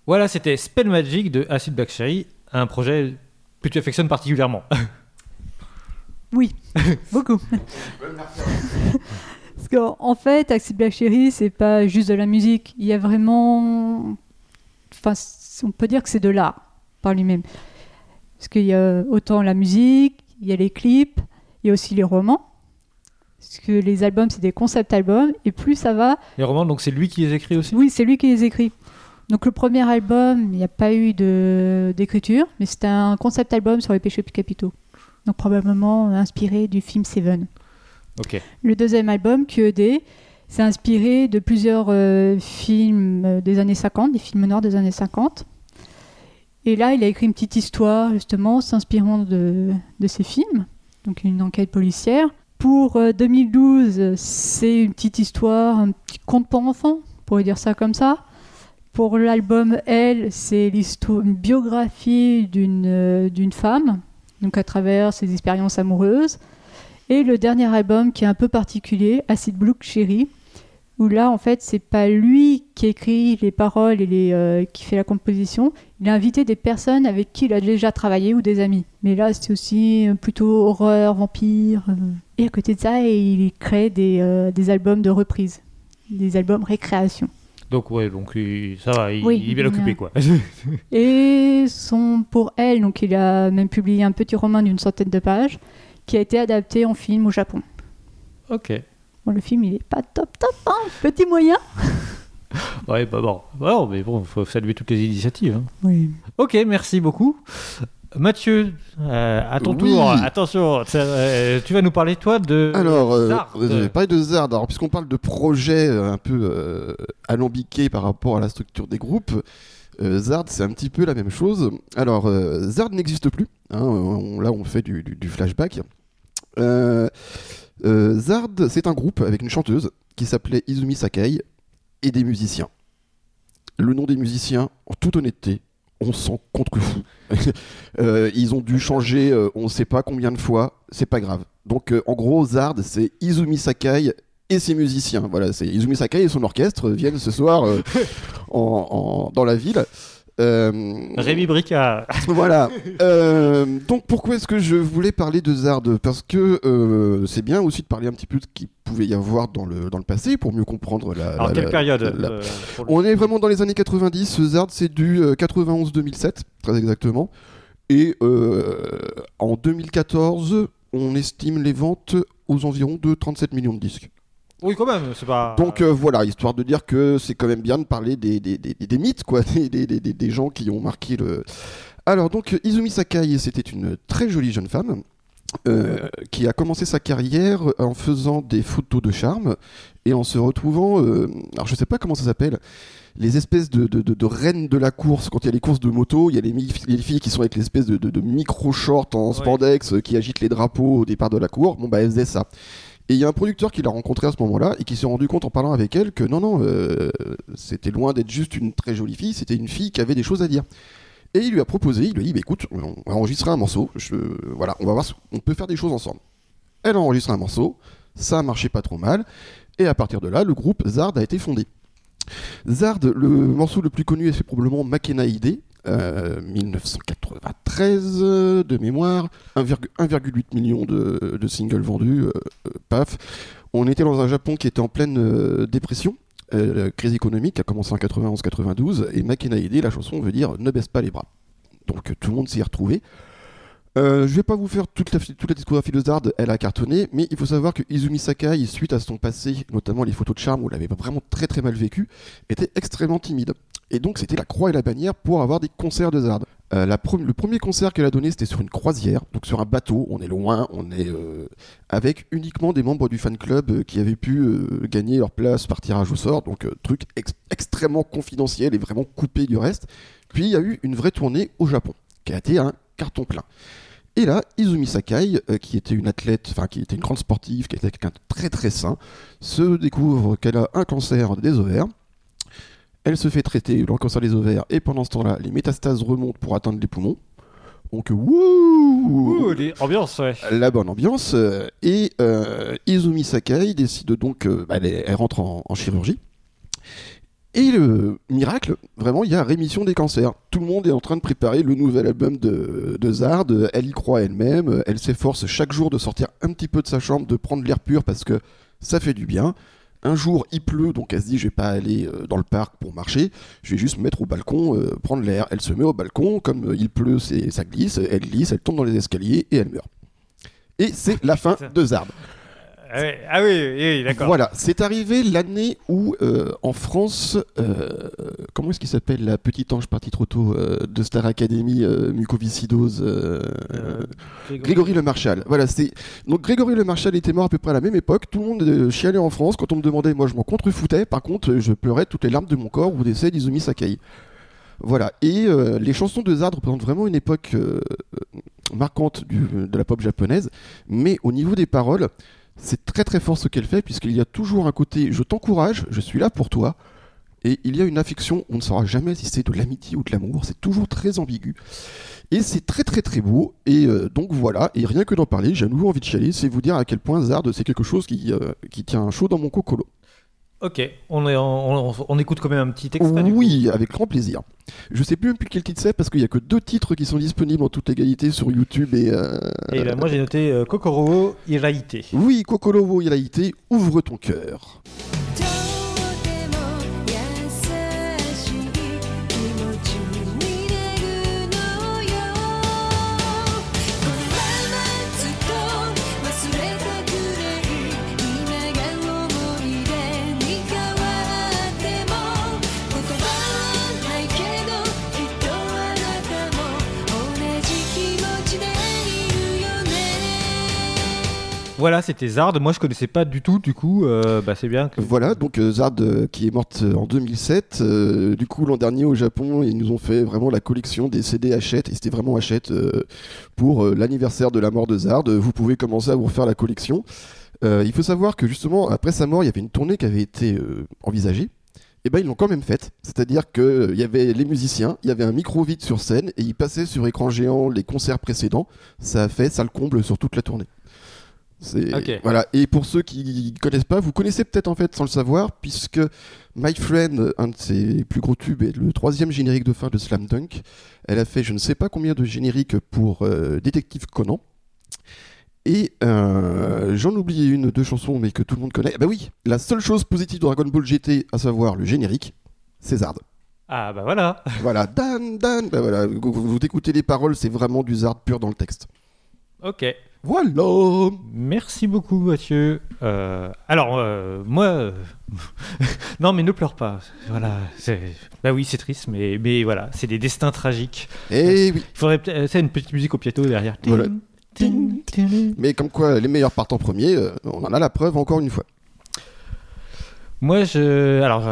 Speaker 2: Voilà, c'était Spell Magic de Acid Black Cherry, un projet que tu affectionnes particulièrement.
Speaker 3: Oui, beaucoup. Parce qu'en en fait, Acid Black Cherry, c'est pas juste de la musique. Il y a vraiment. Enfin, on peut dire que c'est de l'art par lui-même. Parce qu'il y a autant la musique, il y a les clips, il y a aussi les romans. Parce que les albums, c'est des concept albums. Et plus ça va,
Speaker 2: Les romans, donc c'est lui qui les écrit aussi?
Speaker 3: Oui, c'est lui qui les écrit. Donc le premier album, il n'y a pas eu d'écriture, mais c'était un concept album sur les péchés capitaux. Donc probablement inspiré du film Seven.
Speaker 2: Ok.
Speaker 3: Le deuxième album, QED, C'est inspiré de plusieurs euh, films euh, des années 50, des films noirs des années 50. Et là, il a écrit une petite histoire, justement, s'inspirant de, de ces films. Donc, une enquête policière. Pour euh, 2012, c'est une petite histoire, un petit conte pour enfants, on pourrait dire ça comme ça. Pour l'album Elle, c'est une biographie d'une euh, d'une femme, donc à travers ses expériences amoureuses. Et le dernier album qui est un peu particulier, Acid Blue Cherry, où là, en fait, c'est pas lui qui écrit les paroles et les, euh, qui fait la composition. Il a invité des personnes avec qui il a déjà travaillé ou des amis. Mais là, c'est aussi euh, plutôt horreur, vampire. Et à côté de ça, il crée des, des albums de reprise, des albums récréation.
Speaker 2: Donc ouais, donc il- ça va, il,
Speaker 3: Oui,
Speaker 2: il est bien occupé quoi.
Speaker 3: Et son, pour elle, donc il a même publié un petit roman d'une centaine de pages qui a été adapté en film au Japon.
Speaker 2: ok.
Speaker 3: Bon, le film, il est pas top top, hein, petit moyen.
Speaker 2: Ouais, bah bon. Bon, mais bon, faut saluer toutes les initiatives. hein.
Speaker 3: Oui.
Speaker 2: Ok, merci beaucoup. Mathieu, euh, à ton
Speaker 4: Oui.
Speaker 2: tour, attention, euh, tu vas nous parler toi de
Speaker 4: Alors, euh,
Speaker 2: Zard.
Speaker 4: parlé de Zard. Alors, puisqu'on parle de projets un peu alambiqués par rapport à la structure des groupes, Zard, c'est un petit peu la même chose. Alors, Zard n'existe plus. hein, on- là, on fait du, du- du flashback. Zard, c'est un groupe avec une chanteuse qui s'appelait Izumi Sakai et des musiciens. Le nom des musiciens, en toute honnêteté, on s'en contrefou. Euh, ils ont dû changer, euh, on ne sait pas combien de fois, c'est pas grave. Donc euh, en gros, Zard, c'est Izumi Sakai et ses musiciens. Voilà, c'est Izumi Sakai et son orchestre viennent ce soir euh, en- en- dans la ville. Euh,
Speaker 2: Rémi Bricard.
Speaker 4: voilà. Euh, donc pourquoi est-ce que je voulais parler de Zard? Parce que euh, c'est bien aussi de parler un petit peu de ce qu'il pouvait y avoir dans le, dans le passé pour mieux comprendre la.
Speaker 2: Alors
Speaker 4: la-
Speaker 2: quelle
Speaker 4: la-
Speaker 2: période
Speaker 4: la-
Speaker 2: euh,
Speaker 4: on est vraiment dans les années 90. Zard, c'est du euh, 91-2007, très exactement. Et euh, en 2014, on estime les ventes aux environs de 37 millions de disques.
Speaker 2: Oui, quand même, c'est pas.
Speaker 4: Donc euh, voilà, histoire de dire que c'est quand même bien de parler des, des, des- des mythes, quoi, des, des- des- des- des gens qui ont marqué le. Alors donc Izumi Sakai, c'était une très jolie jeune femme. euh, qui a commencé sa carrière en faisant des photos de charme et en se retrouvant, euh, alors je sais pas comment ça s'appelle, les espèces de, de, de- de reines de la course. Quand il y a les courses de moto, il y a les, les filles qui sont avec l'espèce de, micro-shorts en spandex qui agitent les drapeaux au départ de la cour. Bon bah elle faisait ça. Et il y a un producteur qui l'a rencontré à ce moment-là et qui s'est rendu compte en parlant avec elle que non, non, euh, c'était loin d'être juste une très jolie fille, c'était une fille qui avait des choses à dire. Et il lui a proposé, il lui a dit, bah, écoute, on va enregistrer un morceau, voilà, on va voir, ce- on peut faire des choses ensemble. Elle a enregistré un morceau, ça a marché pas trop mal, et à partir de là, le groupe Zard a été fondé. Zard, le morceau le plus connu, c'est probablement Makena euh, 1993 euh, de mémoire, 1,8 1,8 million de, singles vendus, euh, euh, paf. On était dans un Japon qui était en pleine euh, dépression, euh, crise économique a commencé en 91-92, et Makena la chanson veut dire ne baisse pas les bras. Donc euh, tout le monde s'y est retrouvé. Euh, je vais pas vous faire toute la, toute la discographie de Zard, elle a cartonné, mais il faut savoir que Izumi Sakai, suite à son passé, notamment les photos de charme où elle avait vraiment très très mal vécu, était extrêmement timide. Et donc c'était la croix et la bannière pour avoir des concerts de Zard. Euh, le premier concert qu'elle a donné c'était sur une croisière, donc sur un bateau, on est loin, on est euh, avec uniquement des membres du fan club euh, qui avaient pu gagner leur place par tirage au sort, donc truc ex- extrêmement confidentiel et vraiment coupé du reste. Puis il y a eu une vraie tournée au Japon, qui a été un carton plein. Et là, Izumi Sakai, qui était une athlète, enfin qui était une grande sportive, qui était quelqu'un de très très sain, se découvre qu'elle a un cancer des ovaires. Elle se fait traiter le cancer des ovaires et pendant ce temps-là, les métastases remontent pour atteindre les poumons. Donc, wouh
Speaker 2: Ouh, les ambiances, ouais.
Speaker 4: la bonne ambiance. euh, et euh, Izumi Sakai décide donc, euh, bah, elle, est- elle rentre en, en chirurgie. Et le miracle, vraiment, il y a rémission des cancers. Tout le monde est en train de préparer le nouvel album de, de Zard. Elle y croit elle-même. Elle s'efforce chaque jour de sortir un petit peu de sa chambre, de prendre l'air pur parce que ça fait du bien. Un jour, il pleut, donc elle se dit, je vais pas aller euh, dans le parc pour marcher, je vais juste me mettre au balcon, euh, prendre l'air. Elle se met au balcon, comme euh, il pleut, c'est- ça glisse, elle glisse, elle tombe dans les escaliers et elle meurt. Et c'est la fin de Zard.
Speaker 2: Ah, ah oui, oui, oui, d'accord.
Speaker 4: Voilà, c'est arrivé l'année où, euh, en France, euh, comment est-ce qu'il s'appelle la petite ange partie trop tôt euh, de Star Academy, euh, mucoviscidose euh,
Speaker 2: Euh,
Speaker 4: Grégory Le Marchal. Voilà, c'est donc Grégory Le Marchal était mort à peu près à la même époque. Tout le monde euh, chialait en France quand on me demandait. Moi, je m'en contrefoutais. Par contre, je pleurais toutes les larmes de mon corps au décès d'Izumi Sakai. Voilà. Et euh, les chansons de Zard représentent vraiment une époque euh, marquante du- de la pop japonaise. Mais au niveau des paroles, c'est très très fort ce qu'elle fait puisqu'il y a toujours un côté je t'encourage, je suis là pour toi. Et il y a une affection, on ne saura jamais si c'est de l'amitié ou de l'amour, c'est toujours très ambigu. Et c'est très très très beau. Et euh, donc voilà, et rien que d'en parler, j'ai à nouveau envie de chialer, c'est vous dire à quel point Zard c'est quelque chose qui, euh, qui tient chaud dans mon cocolo.
Speaker 2: Ok, on, est en- on, on écoute quand même un petit extrait.
Speaker 4: Oui, avec grand plaisir. Je sais plus même plus quel titre c'est parce qu'il y a que deux titres qui sont disponibles en toute égalité sur YouTube et. euh,
Speaker 2: Et ben, moi j'ai noté euh, Kokoro Iraite.
Speaker 4: Oui, Kokoro Iraite, ouvre ton cœur.
Speaker 2: Voilà, c'était Zard. Moi je connaissais pas du tout, du coup, euh, bah, c'est bien.
Speaker 4: Voilà, donc euh, Zard euh, qui est morte en 2007. euh, du coup, l'an dernier au Japon, ils nous ont fait vraiment la collection des CD Hachette. Et c'était vraiment Hachette pour l'anniversaire de la mort de Zard. Vous pouvez commencer à vous refaire la collection. Il faut savoir que justement, après sa mort, il y avait une tournée qui avait été envisagée. Et ben ils l'ont quand même faite. C'est-à-dire qu'il y avait les musiciens, il y avait un micro vide sur scène et ils passaient sur écran géant les concerts précédents. Ça a fait ça le comble sur toute la tournée. Voilà. Et pour ceux qui connaissent pas, vous connaissez peut-être en fait sans le savoir, puisque My Friend, un de ses plus gros tubes, est le troisième générique de fin de Slam Dunk. Elle a fait je ne sais pas combien de génériques pour euh, Détective Conan. Et euh, j'en oubliais une, deux chansons, mais que tout le monde connaît. Bah oui, la seule chose positive de Dragon Ball GT, à savoir le générique, c'est Zard.
Speaker 2: Ah bah voilà.
Speaker 4: Voilà, Dan, Dan, bah voilà, vous, vous écoutez les paroles, c'est vraiment du Zard pur dans le texte.
Speaker 2: Ok.
Speaker 4: Voilà
Speaker 2: Merci beaucoup Mathieu. Euh, alors euh, moi, euh, non mais ne pleure pas. Voilà, bah oui c'est triste, mais mais voilà, c'est des destins tragiques.
Speaker 4: Et oui,
Speaker 2: Il faudrait peut-être, une petite musique au piano derrière.
Speaker 4: Voilà.
Speaker 2: Ting, ting, ting.
Speaker 4: mais comme quoi les meilleurs partent en premier, on en a la preuve encore une fois.
Speaker 2: Moi je, alors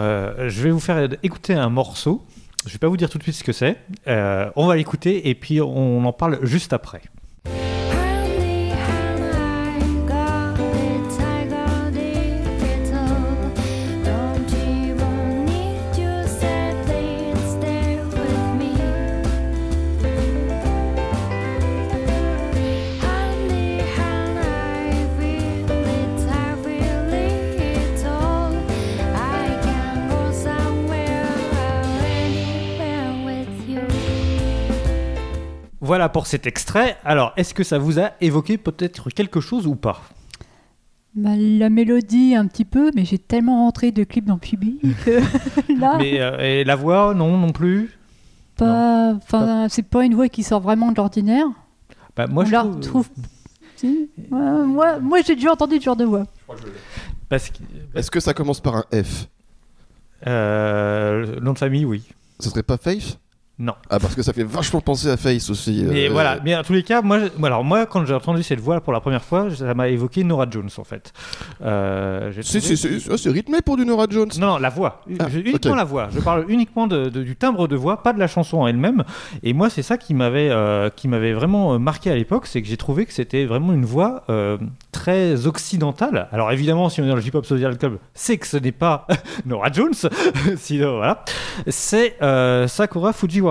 Speaker 2: je vais vous faire écouter un morceau. Je vais pas vous dire tout de suite ce que c'est. On va l'écouter et puis on en parle juste après. Voilà pour cet extrait. Alors est-ce que ça vous a évoqué peut-être quelque chose ou pas?
Speaker 3: Bah, la mélodie un petit peu, mais j'ai tellement rentré de clips dans là,
Speaker 2: Mais euh, et la voix non non plus?
Speaker 3: pas, enfin, c'est pas une voix qui sort vraiment de l'ordinaire.
Speaker 2: Bah, moi
Speaker 3: On
Speaker 2: je
Speaker 3: la
Speaker 2: trouve-.
Speaker 3: Si. Ouais, moi, moi j'ai déjà entendu ce genre de voix.
Speaker 2: parce que
Speaker 4: Est-ce que ça commence par un F?
Speaker 2: euh, le nom de famille oui.
Speaker 4: Ce serait pas Faith?
Speaker 2: Non.
Speaker 4: Ah, parce que ça fait vachement penser à Faith aussi.
Speaker 2: Mais
Speaker 4: euh,
Speaker 2: voilà, mais en tous les cas, moi, je- alors moi, quand j'ai entendu cette voix pour la première fois, ça m'a évoqué Nora Jones en fait. Euh, j'ai
Speaker 4: C'est
Speaker 2: trouvé-
Speaker 4: rythmé pour du Nora Jones.
Speaker 2: Non, non, la voix.
Speaker 4: Ah,
Speaker 2: Je- uniquement la voix. Je parle uniquement de, de- du timbre de voix, pas de la chanson en elle-même. Et moi, c'est ça qui m'avait euh, qui m'avait vraiment euh, marqué à l'époque, c'est que j'ai trouvé que c'était vraiment une voix euh, très occidentale. Alors évidemment, si on est dans le J-pop social club, c'est que ce n'est pas Nora Jones. Sinon, voilà, c'est euh, Sakura Fujiwara.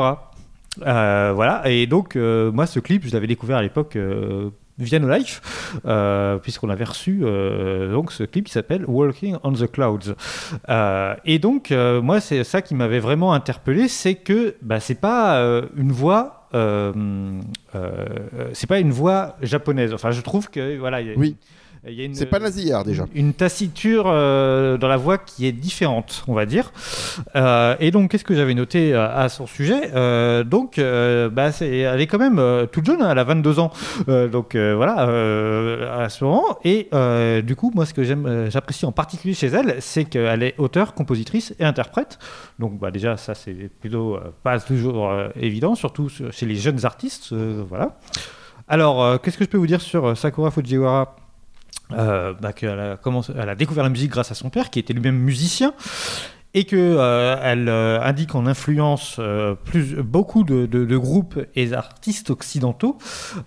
Speaker 2: Euh, voilà. Et donc, euh, moi, ce clip, je l'avais découvert à l'époque. euh, via No Life, puisqu'on avait reçu donc ce clip qui s'appelle Walking on the Clouds. Et donc, moi, c'est ça qui m'avait vraiment interpellé, c'est que bah, c'est pas une voix. c'est pas une voix japonaise. Enfin, je trouve que voilà,
Speaker 4: Oui.
Speaker 2: Il y a une,
Speaker 4: C'est pas nasillard déjà.
Speaker 2: une taciture euh, dans la voix qui est différente, on va dire. Euh, et donc, qu'est-ce que j'avais noté euh, à son sujet? Donc, bah, elle est quand même toute jeune, hein, elle a 22 ans. Donc, voilà, à ce moment. Et du coup, moi, ce que j'aime, j'apprécie en particulier chez elle, c'est qu'elle est auteure, compositrice et interprète. Donc, bah, déjà, ça, c'est plutôt pas toujours évident, surtout sur- chez les jeunes artistes. voilà. Alors, qu'est-ce que je peux vous dire sur Sakura Fujiwara? Euh, bah, qu'elle a, découvert la musique grâce à son père, qui était lui-même musicien, et que euh, elle euh, indique en influence beaucoup de, groupes et d'artistes occidentaux.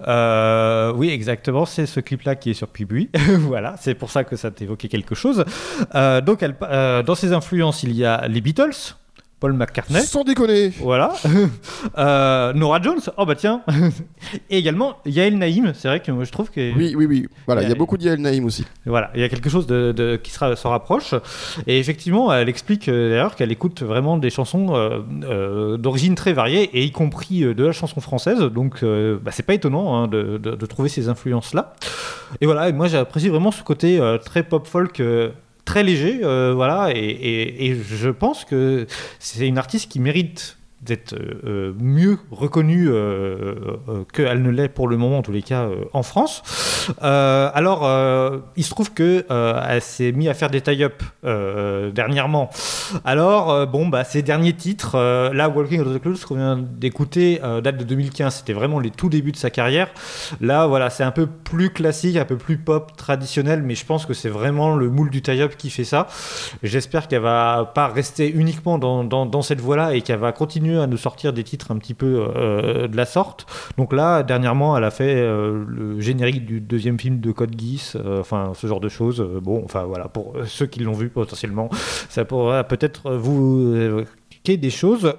Speaker 2: Oui, exactement, c'est ce clip-là qui est sur Pibui. voilà, c'est pour ça que ça t'évoquait quelque chose. Donc, dans ses influences, il y a les Beatles, Paul McCartney.
Speaker 4: Sans déconner.
Speaker 2: Voilà. Euh, Nora Jones. Oh bah tiens. Et également Yael Naïm. C'est vrai que moi je trouve que
Speaker 4: Oui, oui, oui. Voilà, il y a
Speaker 2: Euh,
Speaker 4: beaucoup d'Yael Naïm aussi.
Speaker 2: voilà, il y a quelque chose de, de- qui sera, s'en rapproche. Et effectivement, elle explique euh, d'ailleurs qu'elle écoute vraiment des chansons euh, euh, d'origine très variée, et y compris de la chanson française. Donc, bah, c'est pas étonnant hein, de, de- de trouver ces influences-là. Et voilà, et moi j'apprécie vraiment ce côté très pop folk. Très léger, euh, voilà, et je pense que c'est une artiste qui mérite d'être euh, euh, mieux reconnue euh, euh, qu'elle ne l'est pour le moment, en tous les cas, en France. Alors, il se trouve que elle s'est mise à faire des tie-up dernièrement. Alors, bon, bah, ces derniers titres, là, Walking on the Clouds, qu'on vient d'écouter, date de 2015, c'était vraiment les tout débuts de sa carrière. Là, voilà, c'est un peu plus classique, un peu plus pop traditionnel, mais je pense que c'est vraiment le moule du tie-up qui fait ça. J'espère qu'elle va pas rester uniquement dans cette voie-là et qu'elle va continuer à nous sortir des titres un petit peu euh, de la sorte. Donc là, dernièrement, elle a fait euh, le générique du deuxième film de Code Geass, euh, enfin ce genre de choses. Bon, enfin voilà, pour ceux qui l'ont vu potentiellement, ça pourra peut-être vous évoquer des choses.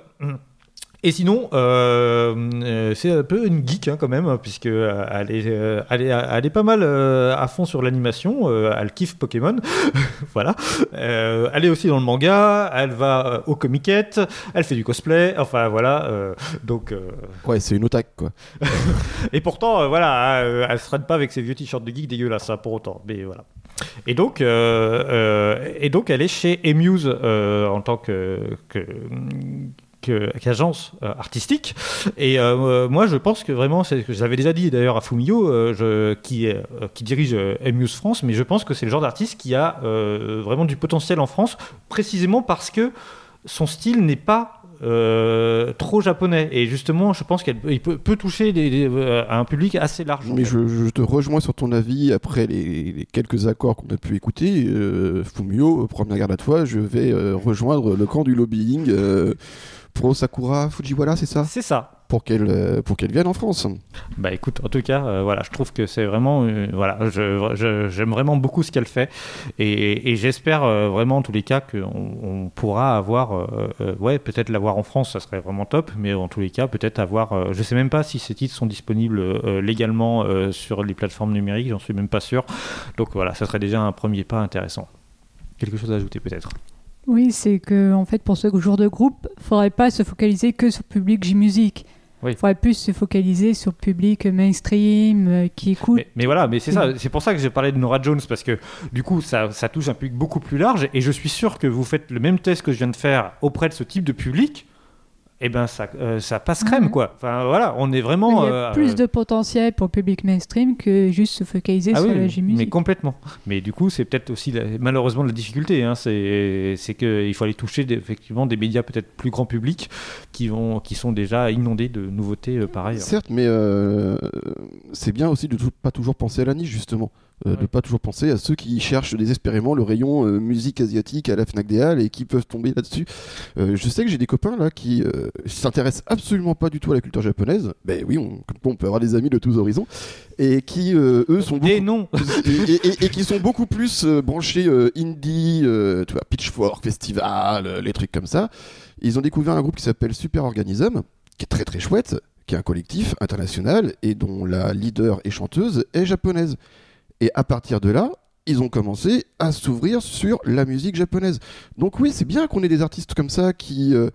Speaker 2: Et sinon, euh, euh, c'est un peu une geek hein, quand même, puisque euh, elle est, elle est, elle est pas mal à fond sur l'animation. elle kiffe Pokémon, voilà. Euh, elle est aussi dans le manga. Elle va euh, au comiquette. Elle fait du cosplay. Enfin voilà. euh, donc
Speaker 4: Ouais, c'est une otaque, quoi.
Speaker 2: et pourtant, voilà, euh, elle se traîne pas avec ses vieux t-shirts de geek dégueulasses, hein, pour autant. Mais voilà. Et donc, et donc, elle est chez Emuse en tant que- qu'agence euh, artistique. Et euh, euh, moi, je pense que vraiment, c'est ce que j'avais déjà dit d'ailleurs à Fumio, je, qui, qui dirige Emuse France, mais je pense que c'est le genre d'artiste qui a vraiment du potentiel en France, précisément parce que son style n'est pas euh, trop japonais. Et justement, je pense qu'il peut, peut toucher euh, à un public assez large.
Speaker 4: Mais je, je te rejoins sur ton avis après les, les quelques accords qu'on a pu écouter. Euh, Fumio, première garde à toi, je vais rejoindre le camp du lobbying pro Sakura Fujiwara, c'est ça
Speaker 2: C'est ça.
Speaker 4: Pour qu'elle euh, pour qu'elle vienne en France.
Speaker 2: Bah écoute, en tout cas, euh, voilà, je trouve que c'est vraiment, euh, voilà, je- je- j'aime vraiment beaucoup ce qu'elle fait, et, et j'espère euh, vraiment en tous les cas qu'on on pourra avoir, ouais, peut-être l'avoir en France, ça serait vraiment top, mais en tous les cas, peut-être avoir, euh, je sais même pas si ces titres sont disponibles euh, légalement euh, sur les plateformes numériques, j'en suis même pas sûr, donc voilà, ça serait déjà un premier pas intéressant. Quelque chose à ajouter peut-être?
Speaker 3: Oui, c'est que en fait, pour ce jour de groupe, faudrait pas se focaliser que sur le public J-Music.
Speaker 2: Oui.
Speaker 3: faudrait plus se focaliser sur le public mainstream euh, qui écoute.
Speaker 2: Mais, mais voilà, mais c'est ça, c'est pour ça que j'ai parlé de Nora Jones parce que du coup ça, ça touche un public beaucoup plus large et je suis sûr que vous faites le même test que je viens de faire auprès de ce type de public, et ben ça, euh, ça passe crème quoi. Enfin voilà, on est vraiment.
Speaker 3: Il y a
Speaker 2: euh,
Speaker 3: plus
Speaker 2: euh,
Speaker 3: de potentiel pour le public mainstream que juste se focaliser
Speaker 2: ah
Speaker 3: sur
Speaker 2: oui,
Speaker 3: la
Speaker 2: mais
Speaker 3: J-Music.
Speaker 2: complètement. Mais du coup, c'est peut-être aussi la- malheureusement la difficulté. Hein, c'est c'est qu'il faut aller toucher des- effectivement des médias peut-être plus grand public qui, vont, qui sont déjà inondés de nouveautés euh, pareilles.
Speaker 4: Certes, mais euh, c'est bien aussi de tou- pas toujours penser à la niche, justement. Euh, De
Speaker 2: Ouais.
Speaker 4: pas toujours penser à ceux qui cherchent désespérément le rayon euh, musique asiatique à la Fnac des Halles et qui peuvent tomber là-dessus. Euh, je sais que j'ai des copains là qui euh, s'intéressent absolument pas du tout à la culture japonaise. Ben oui, on, on peut avoir des amis de tous horizons. Et qui, euh, eux, sont beaucoup,
Speaker 2: noms
Speaker 4: et, et- et- et qui sont beaucoup plus euh, branchés euh, indie, euh, tu vois, Pitchfork, Festival, euh, les trucs comme ça. Ils ont découvert un groupe qui s'appelle Super Organism, qui est très très chouette, qui est un collectif international et dont la leader et chanteuse est japonaise. Et à partir de là, ils ont commencé à s'ouvrir sur la musique japonaise. Donc oui, c'est bien qu'on ait des artistes comme ça qui, euh,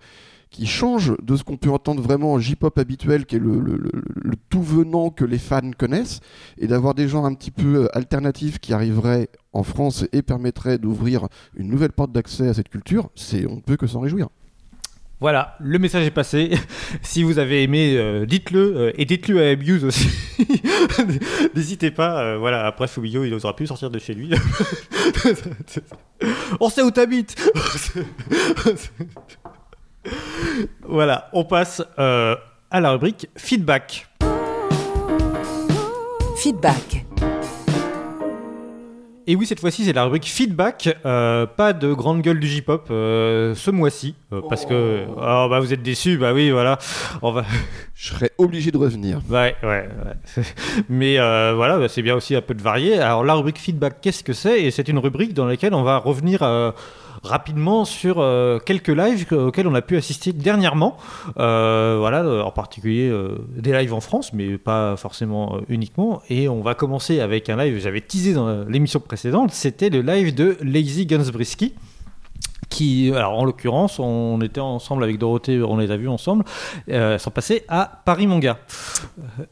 Speaker 4: qui change de ce qu'on peut entendre vraiment en J-pop habituel, qui est le, tout venant que les fans connaissent, et d'avoir des genres un petit peu euh, alternatifs qui arriveraient en France et permettraient d'ouvrir une nouvelle porte d'accès à cette culture, c'est on ne peut que s'en réjouir.
Speaker 2: Voilà, le message est passé. si vous avez aimé, euh, dites-le euh, et dites-le à Abuse aussi. N'hésitez pas. euh, voilà, après Fumio, il n'osera plus sortir de chez lui. On sait où t'habites. voilà, on passe à la rubrique feedback.
Speaker 1: Feedback.
Speaker 2: Et oui, cette fois-ci, c'est la rubrique feedback. Euh, pas de grande gueule du J-pop euh, ce mois-ci. euh, parce que. Oh, bah, vous êtes déçus, bah oui, voilà. On va.
Speaker 4: Je serais obligé de revenir.
Speaker 2: Ouais, ouais, ouais. Mais voilà, bah, c'est bien aussi un peu de varier. Alors, la rubrique feedback, qu'est-ce que c'est? Et c'est une rubrique dans laquelle on va revenir rapidement sur euh, quelques lives auxquels on a pu assister dernièrement. Euh, voilà, euh, en particulier des lives en France, mais pas forcément uniquement. Et on va commencer avec un live j'avais teasé dans l'émission précédente. C'était le live de Lazy Gunsbrisky qui, alors en l'occurrence, on était ensemble avec Dorothée, on les a vus ensemble, euh, sont à Paris Manga.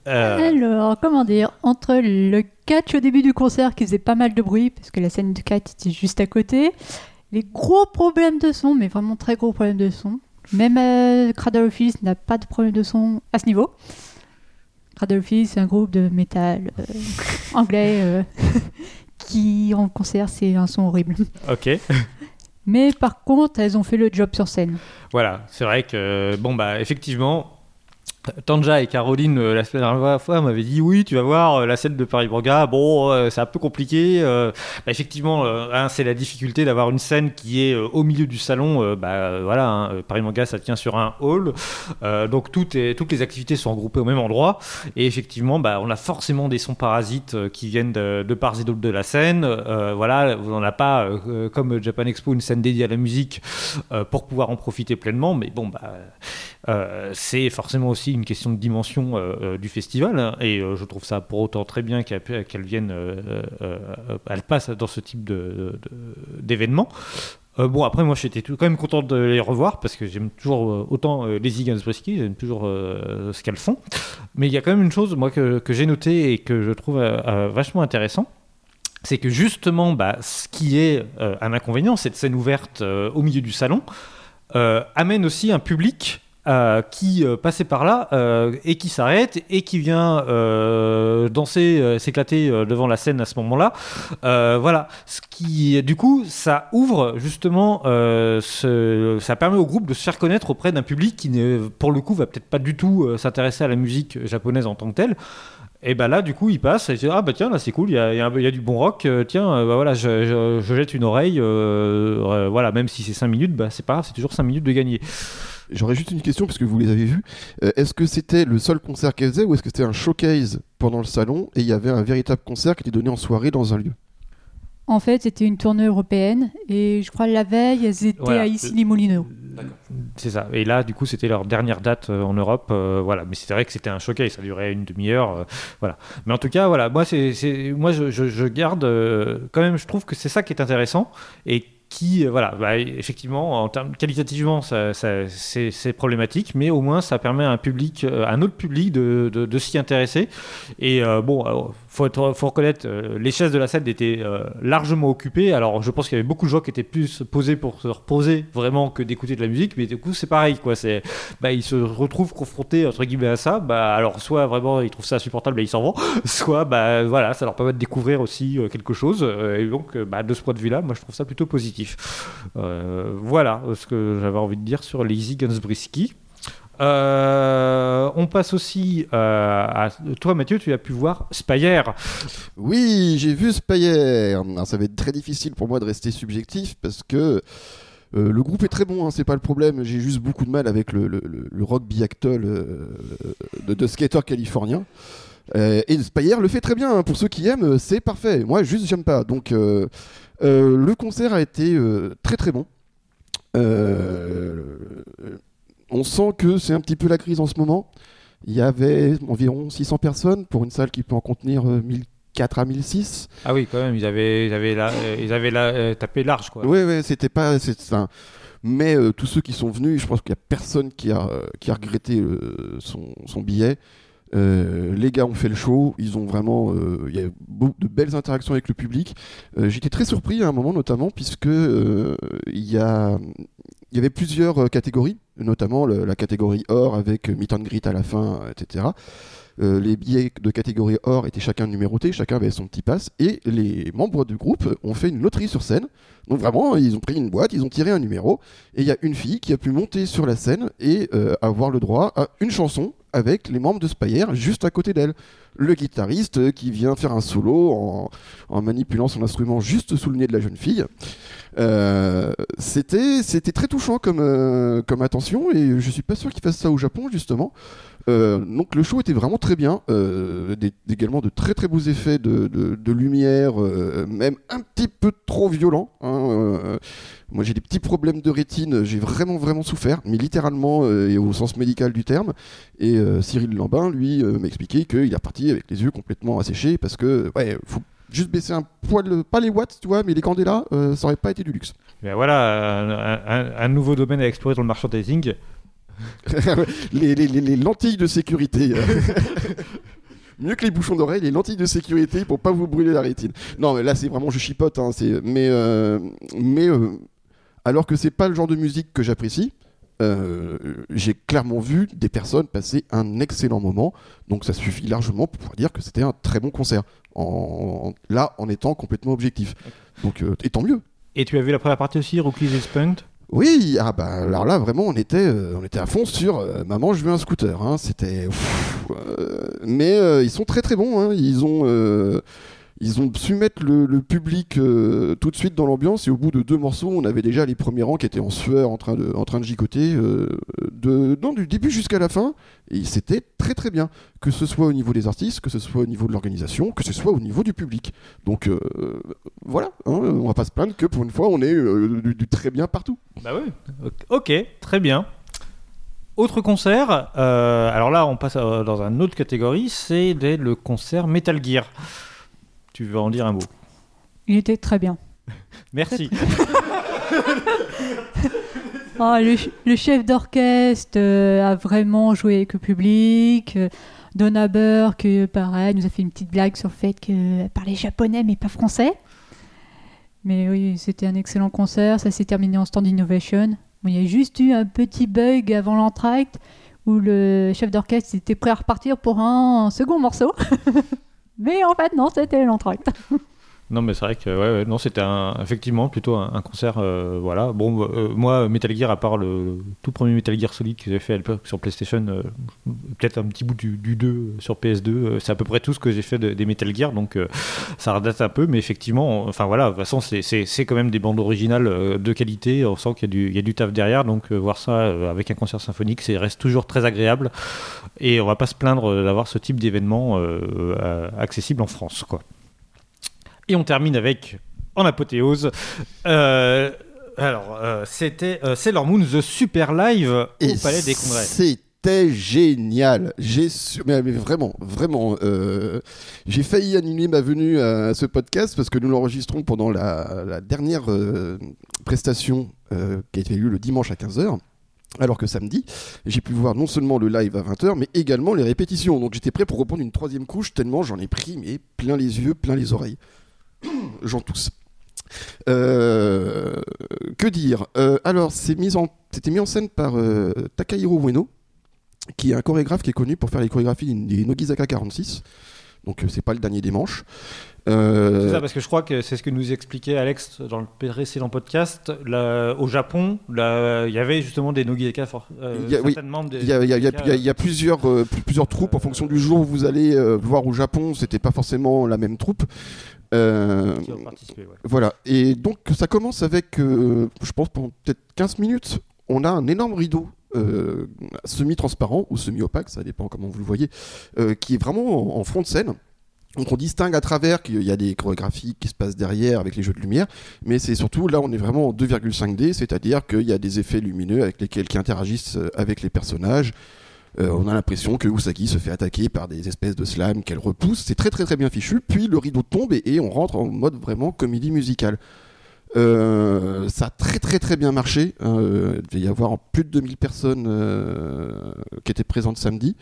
Speaker 2: Euh,
Speaker 3: Alors, comment dire, entre le catch au début du concert qui faisait pas mal de bruit, parce que la scène de catch était juste à côté, les gros problèmes de son, mais vraiment très gros problèmes de son. Même euh, Cradle of Filth n'a pas de problème de son à ce niveau. Cradle of Filth, c'est un groupe de métal euh, anglais euh, qui, en concert, c'est un son horrible.
Speaker 2: ok.
Speaker 3: Mais par contre, elles ont fait le job sur scène.
Speaker 2: Voilà, c'est vrai que, bon, bah, effectivement, Tanja et Caroline, euh, la dernière fois, m'avaient dit oui, tu vas voir euh, la scène de Paris Manga. Bon, euh, c'est un peu compliqué. euh, bah, effectivement, hein, c'est la difficulté d'avoir une scène qui est au milieu du salon. bah, voilà, hein, Paris Manga, ça tient sur un hall. Donc, toutes les activités sont regroupées au même endroit. Et effectivement, bah, on a forcément des sons parasites qui viennent de, de part et d'autre de la scène. Voilà, on n'a pas, comme Japan Expo, une scène dédiée à la musique pour pouvoir en profiter pleinement. Mais bon, bah. Euh, c'est forcément aussi une question de dimension euh, euh, du festival hein, et je trouve ça pour autant très bien qu'elle qu'elle vienne, elle dans ce type d'événement. Bon après moi j'étais quand même content de les revoir parce que j'aime toujours autant les Gansbrisky, j'aime toujours ce qu'elles font. Mais il y a quand même une chose moi que, j'ai noté et que je trouve vachement intéressant c'est que justement, bah, ce qui est un inconvénient, cette scène ouverte au milieu du salon, amène aussi un public euh, qui euh, passait par là euh, et qui s'arrête et qui vient danser, s'éclater devant la scène à ce moment-là. Voilà, ce qui, du coup, ça ouvre justement, ça permet au groupe de se faire connaître auprès d'un public qui, pour le coup, va peut-être pas du tout s'intéresser à la musique japonaise en tant que telle. Et bah là, du coup, il passe et il dit Ah bah tiens, là c'est cool, il y a, du bon rock, tiens, bah voilà, je, je- je jette une oreille, voilà, même si c'est 5 minutes, bah c'est pas grave, c'est toujours 5 minutes de gagner.
Speaker 4: J'aurais juste une question parce que vous les avez vus. Euh, est-ce que c'était le seul concert qu'elle faisait ou est-ce que c'était un showcase pendant le salon et il y avait un véritable concert qui était donné en soirée dans un lieu?
Speaker 3: En fait, c'était une tournée européenne et je crois la veille, elles étaient
Speaker 2: Voilà.
Speaker 3: à Issy-les-Moulineaux.
Speaker 2: C'est ça. Et là, du coup, c'était leur dernière date euh, en Europe. euh, voilà. Mais c'est vrai que c'était un showcase. Ça durait une demi-heure. euh, voilà. Mais en tout cas, voilà. Moi, c'est, c'est- moi, je, je- je garde euh, quand même. Je trouve que c'est ça qui est intéressant et qui, euh, voilà, bah, effectivement, en termes qualitativement, ça, ça- c'est, problématique, mais au moins, ça permet à un public, euh, à un autre public, de, de- de s'y intéresser. Et euh, bon, faut, être- faut reconnaître, euh, les chaises de la scène étaient euh, largement occupées. Alors, je pense qu'il y avait beaucoup de gens qui étaient plus posés pour se reposer vraiment que d'écouter de la musique, mais du coup, c'est pareil, quoi. C'est, bah, ils se retrouvent confrontés entre guillemets à ça. Bah, alors, soit vraiment ils trouvent ça insupportable et ils s'en vont, soit, bah, voilà, ça leur permet de découvrir aussi euh, quelque chose. Et donc, bah, de ce point de vue-là, moi, je trouve ça plutôt positif. Voilà ce que j'avais envie de dire sur Lazy Gunsbrisky. Euh, on passe aussi euh, à toi Mathieu, tu as pu voir Spire.
Speaker 4: Oui, j'ai vu. Alors, ça va être très difficile pour moi de rester subjectif parce que euh, le groupe est très bon, hein, c'est pas le problème. J'ai juste beaucoup de mal avec le, le- le- rock de, de skater californien. Et Spire le fait très bien. hein. Pour ceux qui aiment, c'est parfait. Moi, juste, j'aime pas. Donc, le concert a été très très bon. On sent que c'est un petit peu la crise en ce moment. Il y avait environ 600 personnes pour une salle qui peut en contenir euh, 1004 à 1006.
Speaker 2: Ah oui, quand même, ils avaient, ils avaient, là, euh, ils avaient là, euh, tapé large quoi.
Speaker 4: Ouais, ouais, c'était pas. c'est- Mais euh, tous ceux qui sont venus, je pense qu'il n'y a personne qui a, euh, qui a regretté euh, son, son billet. Euh, les gars ont fait le show, ils ont vraiment, euh, il y a eu beaucoup de belles interactions avec le public. Euh, J'étais très surpris à un moment notamment puisque euh, il y a, il y avait plusieurs euh, catégories, notamment la catégorie or avec euh, meet and greet à la fin, euh, etc. Les billets de catégorie or étaient chacun numérotés, chacun avait son petit pass, et les membres du groupe ont fait une loterie sur scène. Donc vraiment, ils ont pris une boîte, ils ont tiré un numéro, et il y a une fille qui a pu monter sur la scène et avoir le droit à une chanson avec les membres de Spire juste à côté d'elle. Le guitariste qui vient faire un solo en manipulant son instrument juste sous le nez de la jeune fille. Euh, c'était c'était très touchant comme euh, comme attention et je suis pas sûr qu'ils fassent ça au Japon justement. Euh, donc le show était vraiment très bien, également de très très beaux effets de, de, lumière, même un petit peu trop violent. hein, moi j'ai des petits problèmes de rétine, j'ai vraiment vraiment souffert, mais littéralement et au sens médical du terme. Et Cyril Lambin lui m'a expliqué qu'il est reparti avec les yeux complètement asséchés parce que ouais faut juste baisser un poil, pas les watts tu vois, mais les candélas, euh, ça aurait pas été du luxe.
Speaker 2: Voilà, un, un- un nouveau domaine à explorer dans le merchandising.
Speaker 4: les, les- les- les lentilles de sécurité. Mieux que les bouchons d'oreille, les lentilles de sécurité pour pas vous brûler la rétine. Non, mais là c'est vraiment je chipote. hein, c'est- mais euh, mais euh, alors que c'est pas le genre de musique que j'apprécie, euh, j'ai clairement vu des personnes passer un excellent moment. Donc ça suffit largement pour pouvoir dire que c'était un très bon concert. En, là, en étant complètement objectif. Donc euh, et tant mieux.
Speaker 2: Et tu as vu la première partie aussi, Rookies is Punked?
Speaker 4: Oui, ah bah alors là vraiment on était euh, on était à fond sur euh, maman je veux un scooter hein, c'était mais ils sont très très bons hein, ils ont ils ont su mettre le, public euh, tout de suite dans l'ambiance et au bout de deux morceaux on avait déjà les premiers rangs qui étaient en sueur en train de en train de gigoter euh, de non, du début jusqu'à la fin et c'était très très bien que ce soit au niveau des artistes que ce soit au niveau de l'organisation que ce soit au niveau du public donc euh, voilà hein, on va pas se plaindre que pour une fois on est du- du très bien partout
Speaker 2: Bah oui. Ok, très bien. Autre concert, alors là on passe dans une autre catégorie, c'est le concert Metal Gear. Tu veux en dire un mot
Speaker 3: Il était très bien.
Speaker 2: Merci.
Speaker 3: Ah, le, ch- le chef d'orchestre euh, a vraiment joué avec le public. Euh, Donna Burke, euh, pareil, nous a fait une petite blague sur le fait qu'elle parlait japonais mais pas français. Mais oui, c'était un excellent concert. Ça s'est terminé en stand innovation. Bon, il y a juste eu un petit bug avant l'entracte où le chef d'orchestre était prêt à repartir pour un second morceau. mais en fait, non, c'était l'entracte.
Speaker 2: Non, mais c'est vrai que ouais, non, c'était effectivement plutôt un, concert. euh, voilà. Bon, euh, moi, Metal Gear, à part le tout premier Metal Gear Solid que j'ai fait sur PlayStation, euh, peut-être un petit bout du, du 2 sur PS2, euh, c'est à peu près tout ce que j'ai fait de- des Metal Gear, donc ça redate un peu, mais effectivement, enfin voilà, de toute façon, c'est- quand même des bandes originales de qualité. On sent qu'il y, a du- il y a du taf derrière, donc voir ça avec un concert symphonique, c'est reste toujours très agréable. Et on va pas se plaindre d'avoir ce type d'événement accessible en France. Et on termine avec, en apothéose, euh, alors, euh, c'était euh, Sailor Moon The Super Live au Palais des Congrès.
Speaker 4: C'était génial. J'ai su- mais, mais vraiment, vraiment, euh, j'ai failli annuler ma venue à, ce podcast parce que nous l'enregistrons pendant la, la dernière prestation qui a été lieu le dimanche à 15h. Alors que samedi, j'ai pu voir non seulement le live à 20h, mais également les répétitions. Donc j'étais prêt pour reprendre une troisième couche, tellement j'en ai pris mais plein les yeux, plein les oreilles. J'en tousse. Euh, que dire? Euh, Alors, c'est mis en- c'était mis en scène par euh, Takahiro Ueno, qui est un chorégraphe qui est connu pour faire les chorégraphies des Nogizaka 46. Donc, c'est pas le dernier des manches.
Speaker 2: C'est ça, parce que je crois que c'est ce que nous expliquait Alex dans le précédent podcast. Là, au Japon, il y avait justement des Nogizaka,
Speaker 4: Il y a- oui, y, y y y plusieurs, pl- plusieurs troupes en fonction du jour où vous allez voir au Japon. C'était pas forcément la même troupe. Euh,
Speaker 2: qui ont participé, ouais.
Speaker 4: Voilà, et donc ça commence avec, euh, je pense, pendant peut-être 15 minutes, on a un énorme rideau euh, semi-transparent ou semi-opaque, ça dépend comment vous le voyez, qui est vraiment en, en front de scène. Donc on distingue à travers qu'il y a des chorégraphies qui se passent derrière avec les jeux de lumière, mais c'est surtout là on est vraiment en 2,5D, c'est-à-dire qu'il y a des effets lumineux avec lesquels qui interagissent avec les personnages. Euh, on a l'impression que Usagi se fait attaquer par des espèces de slams qu'elle repousse. C'est très très très bien fichu. Puis le rideau tombe et, on rentre en mode vraiment comédie musicale. Euh, ça a très très très bien marché. Euh, il devait y avoir plus de 2000 personnes qui étaient présentes samedi.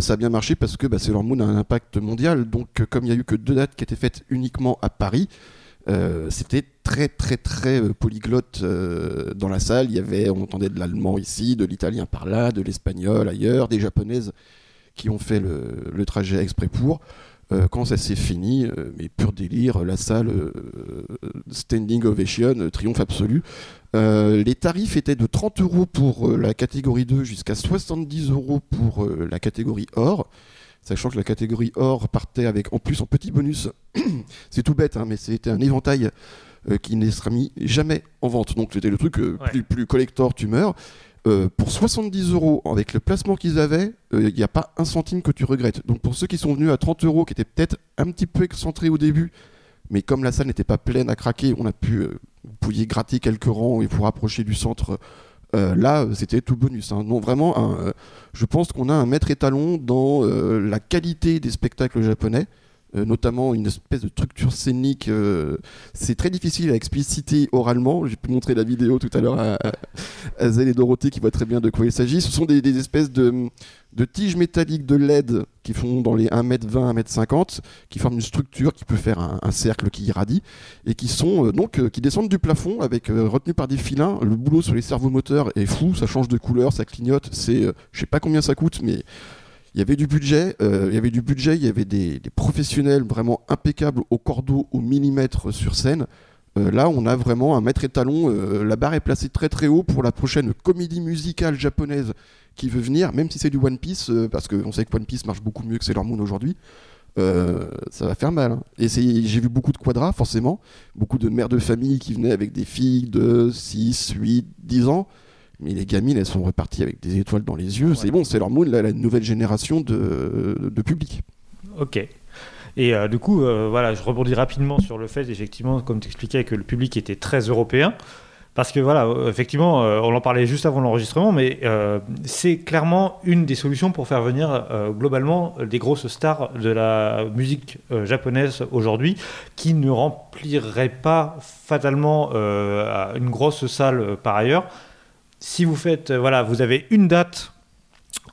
Speaker 4: Ça a bien marché parce que bah, Sailor Moon a un impact mondial. Donc, comme il y a eu que deux dates qui étaient faites uniquement à Paris, euh, c'était très très très euh, polyglotte euh, dans la salle. Il y avait, on entendait de l'allemand ici, de l'italien par là, de l'espagnol ailleurs, des japonaises qui ont fait le, trajet exprès pour. Quand ça s'est fini, mais pur délire, la salle standing ovation, triomphe absolu. Les tarifs étaient de 30 euros pour la catégorie 2 jusqu'à 70 euros pour la catégorie or. Sachant que la catégorie or partait avec en plus en petit bonus. c'est tout bête, hein, mais c'était un éventail euh, qui ne sera mis jamais en vente. Donc c'était le truc euh,
Speaker 2: Ouais.
Speaker 4: plus, plus collector, tu meurs. Euh, pour 70 euros, avec le placement qu'ils avaient, il n'y a pas un centime que tu regrettes. Donc pour ceux qui sont venus à 30 euros, qui étaient peut-être un petit peu excentrés au début, mais comme la salle n'était pas pleine à craquer, on a pu, euh, vous pouviez gratter quelques rangs et vous rapprocher du centre. Euh, là, c'était tout bonus. hein. Non, vraiment, un, euh, je pense qu'on a un maître étalon dans euh, la qualité des spectacles japonais. Euh, notamment une espèce de structure scénique. euh, c'est très difficile à expliciter oralement. J'ai pu montrer la vidéo tout à l'heure à, à, et Dorothée qui voit très bien de quoi il s'agit. Ce sont des, espèces de, tiges métalliques de LED qui font dans les 1m20, 1m50, qui forment une structure qui peut faire un, cercle qui irradie et qui sont euh, donc qui descendent du plafond avec retenus par des filins. Le boulot sur les servomoteurs est fou, ça change de couleur, ça clignote. C'est, je sais pas combien ça coûte, mais il y avait du budget, euh, il il y avait des, professionnels vraiment impeccables au cordeau, au millimètre sur scène. Euh, là, on a vraiment un maître étalon. euh, la barre est placée très très haut pour la prochaine comédie musicale japonaise qui veut venir, même si c'est du One Piece, euh, parce qu'on sait que One Piece marche beaucoup mieux que Sailor Moon aujourd'hui. euh, ça va faire mal. hein. J'ai vu beaucoup de quadras, forcément. Beaucoup de mères de famille qui venaient avec des filles de 6, 8, 10 ans. Mais les gamines, elles sont reparties avec des étoiles dans les yeux. C'est bon, Sailor Moon, là, la nouvelle génération de, de public.
Speaker 2: Ok. Et euh, du coup, euh, voilà, je rebondis rapidement sur le fait, effectivement, comme tu expliquais, que le public était très européen. Parce que voilà, euh, effectivement, euh, on en parlait juste avant l'enregistrement, mais c'est clairement une des solutions pour faire venir globalement des grosses stars de la musique japonaise aujourd'hui, qui ne rempliraient pas fatalement une grosse salle par ailleurs. Si vous faites, euh, voilà, vous avez une date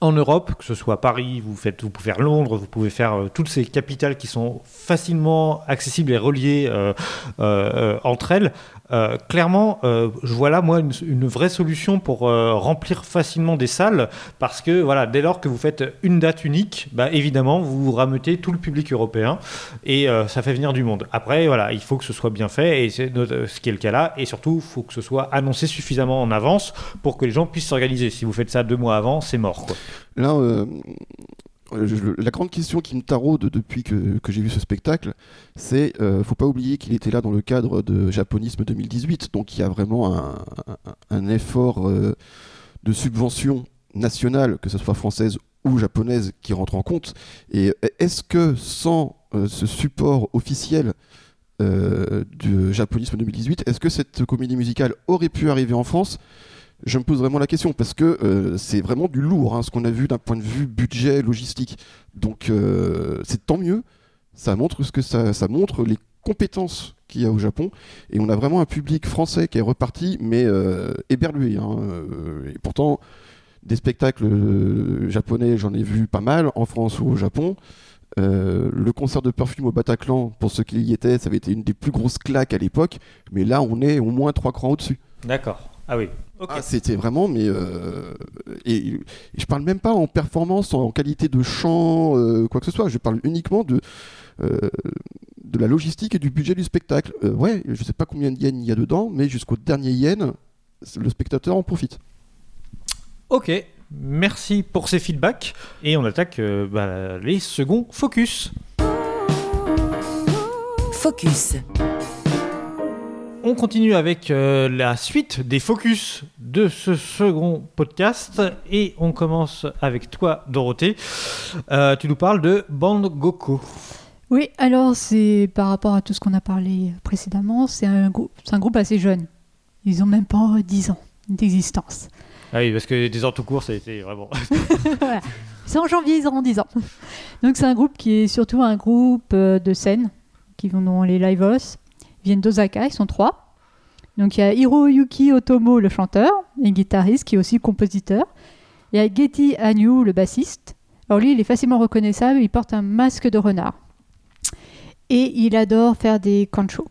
Speaker 2: en Europe, que ce soit Paris, vous, faites, vous pouvez faire Londres, vous pouvez faire euh, toutes ces capitales qui sont facilement accessibles et reliées euh, entre elles. Euh, clairement, euh, je vois là, moi, une, vraie solution pour euh, remplir facilement des salles, parce que voilà, dès lors que vous faites une date unique, bah, évidemment, vous rameutez tout le public européen et euh, ça fait venir du monde. Après, voilà, il faut que ce soit bien fait, et c'est ce qui est le cas là, et surtout, il faut que ce soit annoncé suffisamment en avance pour que les gens puissent s'organiser. Si vous faites ça deux mois avant, c'est mort. Quoi.
Speaker 4: Là, je- la grande question qui me taraude depuis que, j'ai vu ce spectacle, c'est euh, faut pas oublier qu'il était là dans le cadre de Japonisme 2018, donc il y a vraiment un, effort euh, de subvention nationale, que ce soit française ou japonaise, qui rentre en compte. Et est-ce que sans euh, ce support officiel euh, du Japonisme 2018, est-ce que cette comédie musicale aurait pu arriver en France? Je me pose vraiment la question parce que euh, c'est vraiment du lourd hein, ce qu'on a vu d'un point de vue budget logistique. Donc euh, c'est tant mieux. Ça montre les compétences qu'il y a au Japon et on a vraiment un public français qui est reparti mais euh, éberlué. hein, euh, et pourtant des spectacles japonais j'en ai vu pas mal en France ou au Japon. Le concert de Perfume au Bataclan, pour ceux qui y étaient, ça avait été une des plus grosses claques à l'époque, mais là on est au moins trois crans au-dessus.
Speaker 2: D'accord. Ah oui. Ok.
Speaker 4: Ah, c'était vraiment, mais euh, et, et je parle même pas en performance, en qualité de chant, euh, quoi que ce soit. Je parle uniquement de euh, de la logistique et du budget du spectacle. Euh, ouais, je sais pas combien de yens il y a dedans, mais jusqu'au dernier yen, le spectateur en profite.
Speaker 2: Ok. Merci pour ces feedbacks. Et on attaque euh, bah, les seconds focus.
Speaker 1: Focus.
Speaker 2: On continue avec euh, la suite des focus de ce second podcast et on commence avec toi, Dorothée. Euh, tu nous parles de Band Goko.
Speaker 3: Oui, alors c'est par rapport à tout ce qu'on a parlé précédemment, c'est un, groupe assez jeune. Ils ont même pas 10 ans d'existence.
Speaker 2: Ah oui, parce que des ans tout court, ça a été vraiment.
Speaker 3: Voilà. C'est en janvier, ils auront 10 ans. Donc c'est un groupe qui est surtout un groupe euh, de scène, qui vont dans les live house. Viennent d'Osaka, ils sont trois. Donc il y a Hiroyuki Otomo, le chanteur et guitariste, qui est aussi compositeur. Il y a Getty Hanyu, le bassiste. Alors lui, il est facilement reconnaissable, il porte un masque de renard. Et il adore faire des kancho.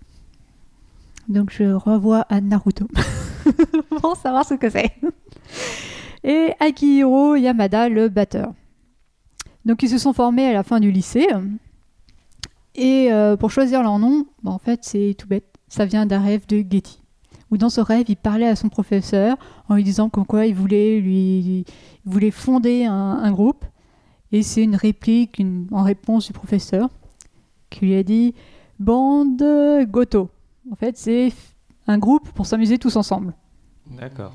Speaker 3: Donc je revois à Naruto pour savoir ce que c'est. Et Akihiro Yamada, le batteur. Donc ils se sont formés à la fin du lycée. Et euh, pour choisir leur nom, bah, en fait c'est tout bête. Ça vient d'un rêve de Getty. Où dans ce rêve, il parlait à son professeur en lui disant qu'en quoi il voulait, lui, il voulait fonder un, un groupe. Et c'est une réplique une- en réponse du professeur qui lui a dit Bande Goto. En fait, c'est un groupe pour s'amuser tous ensemble.
Speaker 2: D'accord.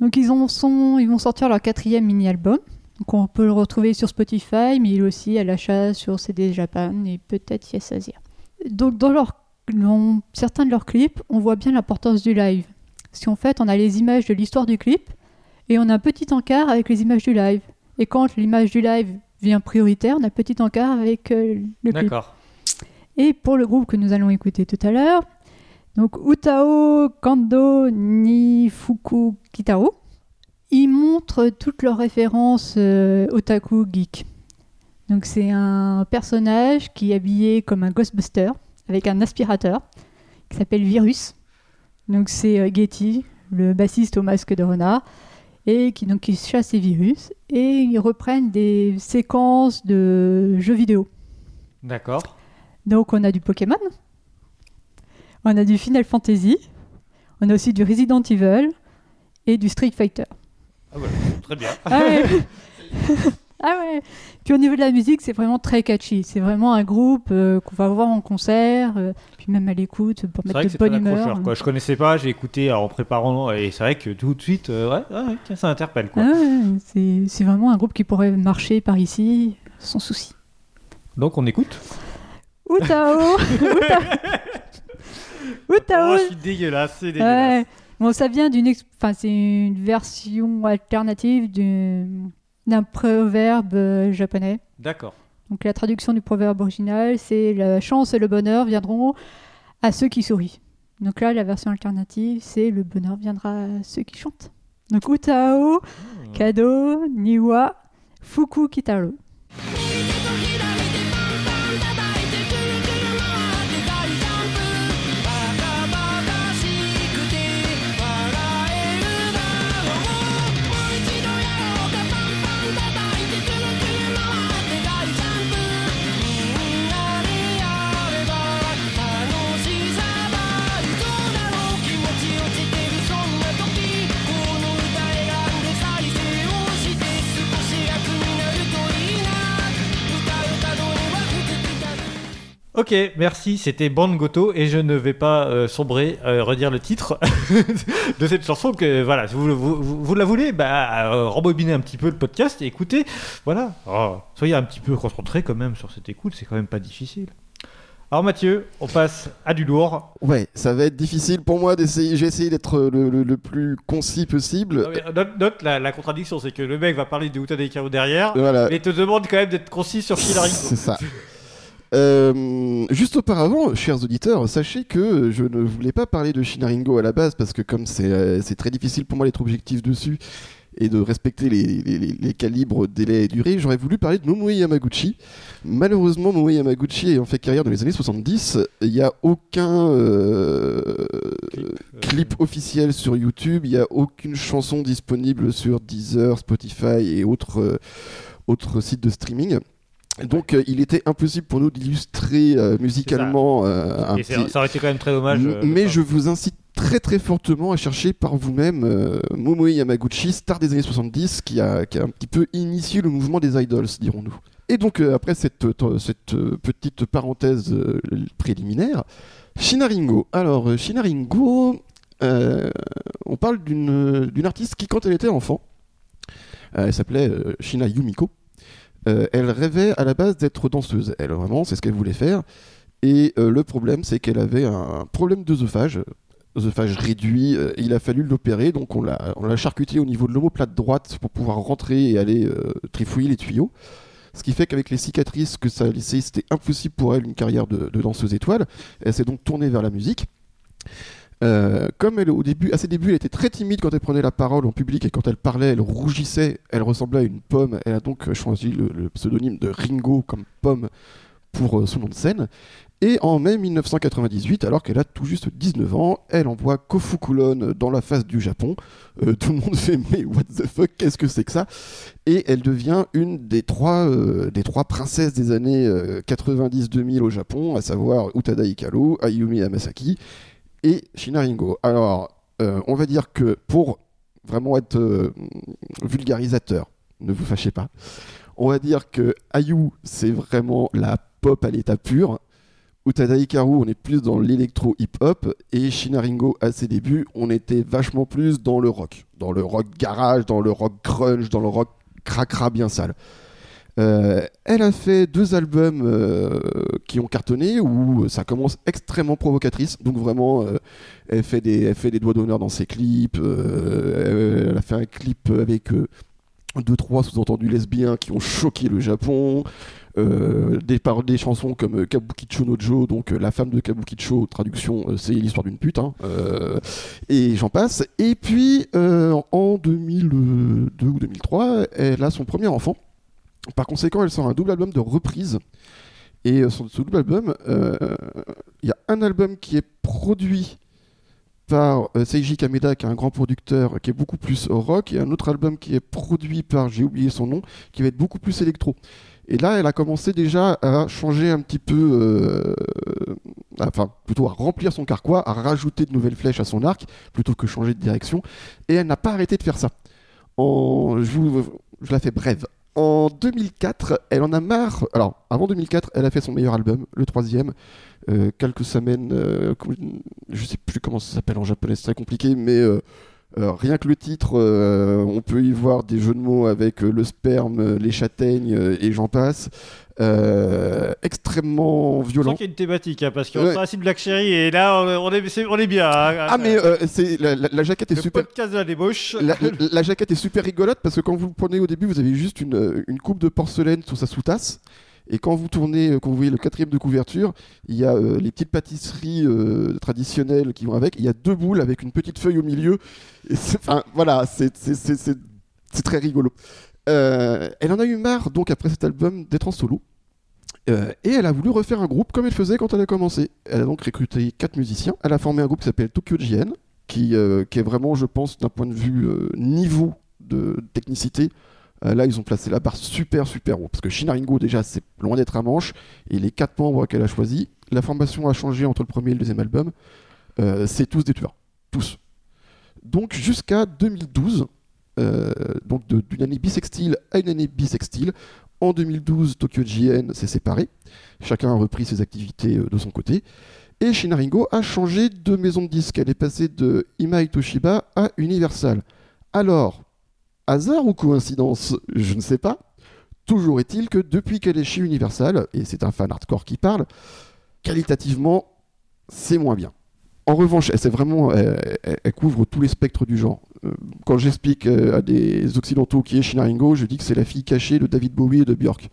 Speaker 3: Donc ils vont sortir leur quatrième mini-album. Donc on peut le retrouver sur Spotify, mais il est aussi à l'achat sur CD Japan et peut-être Yes Asia. Donc dans, leur, dans certains de leurs clips, on voit bien l'importance du live. Parce qu'en fait, on a les images de l'histoire du clip et on a un petit encart avec les images du live. Et quand l'image du live vient prioritaire, on a un petit encart avec euh, le clip.
Speaker 2: D'accord.
Speaker 3: Et pour le groupe que nous allons écouter tout à l'heure, donc Utao Kando Nifuku Kitao, ils montrent toutes leurs références euh, otaku geek. Donc c'est un personnage qui est habillé comme un Ghostbuster avec un aspirateur qui s'appelle Virus. Donc c'est euh, Getty, le bassiste au masque de renard, et qui donc qui chasse les virus et ils reprennent des séquences de jeux vidéo.
Speaker 2: D'accord.
Speaker 3: Donc on a du Pokémon, on a du Final Fantasy, on a aussi du Resident Evil et du Street Fighter.
Speaker 2: Ah voilà, très bien.
Speaker 3: Ah ouais. ah ouais. Puis au niveau de la musique, c'est vraiment très catchy. C'est vraiment un groupe euh, qu'on va voir en concert, euh, puis même à l'écoute pour mettre
Speaker 2: vrai
Speaker 3: de bonne
Speaker 2: très
Speaker 3: humeur.
Speaker 2: Quoi. Je connaissais pas, j'ai écouté alors, en préparant et c'est vrai que tout de suite, euh, ouais, ouais, ouais, tiens, ça interpelle quoi.
Speaker 3: Ah c'est vraiment un groupe qui pourrait marcher par ici sans souci.
Speaker 2: Donc on écoute.
Speaker 3: Utao Utao Utao
Speaker 2: Oh, je suis dégueulasse, c'est dégueulasse.
Speaker 3: Bon, ça vient d'une, enfin, c'est une version alternative d'un proverbe euh, japonais.
Speaker 2: D'accord.
Speaker 3: Donc la traduction du proverbe original, c'est la chance et le bonheur viendront à ceux qui sourient. Donc là, la version alternative, c'est le bonheur viendra à ceux qui chantent. Donc Utao, Kado, Niwa, Fuku Kitaro.
Speaker 2: Ok, merci, c'était Bande Goto et je ne vais pas euh, sombrer, euh, redire le titre de cette chanson que voilà, si vous, vous, vous- vous la voulez, bah, euh, rembobinez un petit peu le podcast et écoutez, voilà, Oh, soyez un petit peu concentrés quand même sur cette écoute, c'est quand même pas difficile. Alors Mathieu, on passe à du lourd.
Speaker 4: Ouais, ça va être difficile pour moi d'essayer. J'ai essayé d'être le, le- le plus concis possible.
Speaker 2: Non, Note, note la, la contradiction, c'est que le mec va parler de Uta Deikaro derrière,
Speaker 4: Voilà.
Speaker 2: mais te demande quand même d'être concis sur Shilarigo.
Speaker 4: C'est ça. Euh, juste auparavant, chers auditeurs, sachez que je ne voulais pas parler de Shinaringo à la base parce que comme c'est euh, très difficile pour moi d'être objectif dessus et de respecter les, les- les- les calibres, délais et durée, j'aurais voulu parler de Momoe Yamaguchi. Malheureusement, Momoe Yamaguchi ayant fait carrière dans les années 70, il n'y a aucun euh, clip officiel sur YouTube, il n'y a aucune chanson disponible sur Deezer, Spotify et autres, euh, autres sites de streaming. Donc euh, il était impossible pour nous d'illustrer euh, musicalement euh, un
Speaker 2: Et c'est-
Speaker 4: petit...
Speaker 2: ça aurait été quand même très dommage. euh,
Speaker 4: Mais je vous incite très très fortement à chercher par vous-même Momoe Yamaguchi, star des années 70, qui a, qui a un petit peu initié le mouvement des idols, dirons-nous. Et donc après cette, cette petite parenthèse préliminaire, Shinaringo. Alors Shinaringo, on parle d'une artiste qui quand elle était enfant, elle s'appelait Shina Yumiko. Euh, elle rêvait à la base d'être danseuse. Elle vraiment, c'est ce qu'elle voulait faire. Et euh, le problème, c'est qu'elle avait un problème d'œsophage, œsophage réduit. euh, il a fallu l'opérer, donc on l'a, charcuté au niveau de l'omoplate droite pour pouvoir rentrer et aller trifouiller les tuyaux. Ce qui fait qu'avec les cicatrices que ça a laissé, c'était impossible pour elle une carrière de danseuse étoile. Elle s'est donc tournée vers la musique. Euh, comme elle, au début, à ses débuts, elle était très timide quand elle prenait la parole en public et quand elle parlait, elle rougissait, elle ressemblait à une pomme. Elle a donc choisi le, pseudonyme de Ringo comme pomme pour euh, son nom de scène. Et en mai 1998, alors qu'elle a tout juste 19 ans, elle envoie Kofu Kulon dans la face du Japon. Euh, tout le monde fait mais what the fuck, qu'est-ce que c'est que ça? Et elle devient une des trois, des trois princesses des années 90-2000 au Japon, à savoir Utada Hikaru, Ayumi Hamasaki et Shina Ringo. Alors, euh, on va dire que pour vraiment être euh, vulgarisateur, ne vous fâchez pas, on va dire que Ayu, c'est vraiment la pop à l'état pur. Utada Hikaru, on est plus dans l'électro hip-hop. Et Shina Ringo, à ses débuts, on était vachement plus dans le rock. Dans le rock garage, dans le rock grunge, dans le rock cracra bien sale. Euh, elle a fait deux albums euh, qui ont cartonné où ça commence extrêmement provocatrice. Donc vraiment, euh, elle, fait des, doigts d'honneur dans ses clips. elle a fait un clip avec deux trois sous-entendus lesbiens qui ont choqué le Japon. Des, par- des chansons comme Kabukicho Nojo, donc la femme de Kabukicho, traduction, c'est l'histoire d'une pute, hein, et j'en passe. Et puis en 2002 ou 2003, elle a son premier enfant. Par conséquent, elle sort un double album de reprise. Et euh, sur ce double album, euh, il y a un album qui est produit par euh, Seiji Kameda, qui est un grand producteur, qui est beaucoup plus rock, et un autre album qui est produit par, j'ai oublié son nom, qui va être beaucoup plus électro. Et là, elle a commencé déjà à changer un petit peu, enfin plutôt à remplir son carquois, à rajouter de nouvelles flèches à son arc, plutôt que changer de direction. Et elle n'a pas arrêté de faire ça. Je la fais brève. En 2004, elle en a marre. Alors, avant 2004, elle a fait son meilleur album, le troisième. Euh, quelques semaines, euh, je sais plus comment ça s'appelle en japonais, c'est très compliqué, mais euh, euh, rien que le titre, on peut y voir des jeux de mots avec le sperme, les châtaignes et j'en passe. Euh, extrêmement
Speaker 2: Je
Speaker 4: violent.
Speaker 2: qu'il y a une thématique, hein, parce qu'on
Speaker 4: Ouais.
Speaker 2: assis de Black Cherry et là, on, on est, c'est- on est bien. hein.
Speaker 4: Ah mais euh, c'est la, la- la jaquette est
Speaker 2: le
Speaker 4: super.
Speaker 2: podcast de la débauche.
Speaker 4: La, jaquette est super rigolote parce que quand vous le prenez au début, vous avez juste une, euh, une coupe de porcelaine sur sa sous-tasse. Et quand vous tournez, quand vous voyez le quatrième de couverture, il y a euh, les petites pâtisseries euh, traditionnelles qui vont avec. Il y a deux boules avec une petite feuille au milieu. Et Enfin, voilà, c'est très rigolo. Euh, elle en a eu marre, donc, après cet album, d'être en solo. Euh, et elle a voulu refaire un groupe comme elle faisait quand elle a commencé. Elle a donc recruté quatre musiciens. Elle a formé un groupe qui s'appelle Tokyo JN, qui, euh, qui est vraiment, je pense, d'un point de vue niveau de technicité, là ils ont placé la barre super super haut. Parce que Shinaringo, déjà, c'est loin d'être un manche. Et les quatre membres qu'elle a choisis, la formation a changé entre le premier et le deuxième album. C'est tous des tueurs. Tous. Donc jusqu'à 2012, euh, donc de- d'une année bisextile à une année bisextile. En 2012, Tokyo JN s'est séparé. Chacun a repris ses activités euh, de son côté. Et Shinaringo a changé de maison de disque. Elle est passée de Imai Toshiba à Universal. Alors, hasard ou coïncidence Je ne sais pas. Toujours est-il que depuis qu'elle est chez Universal, et c'est un fan hardcore qui parle, qualitativement, c'est moins bien. En revanche, elle, vraiment, elle couvre tous les spectres du genre. Euh, Quand j'explique euh, à des occidentaux qui est Shinaringo, je dis que c'est la fille cachée de David Bowie et de Björk.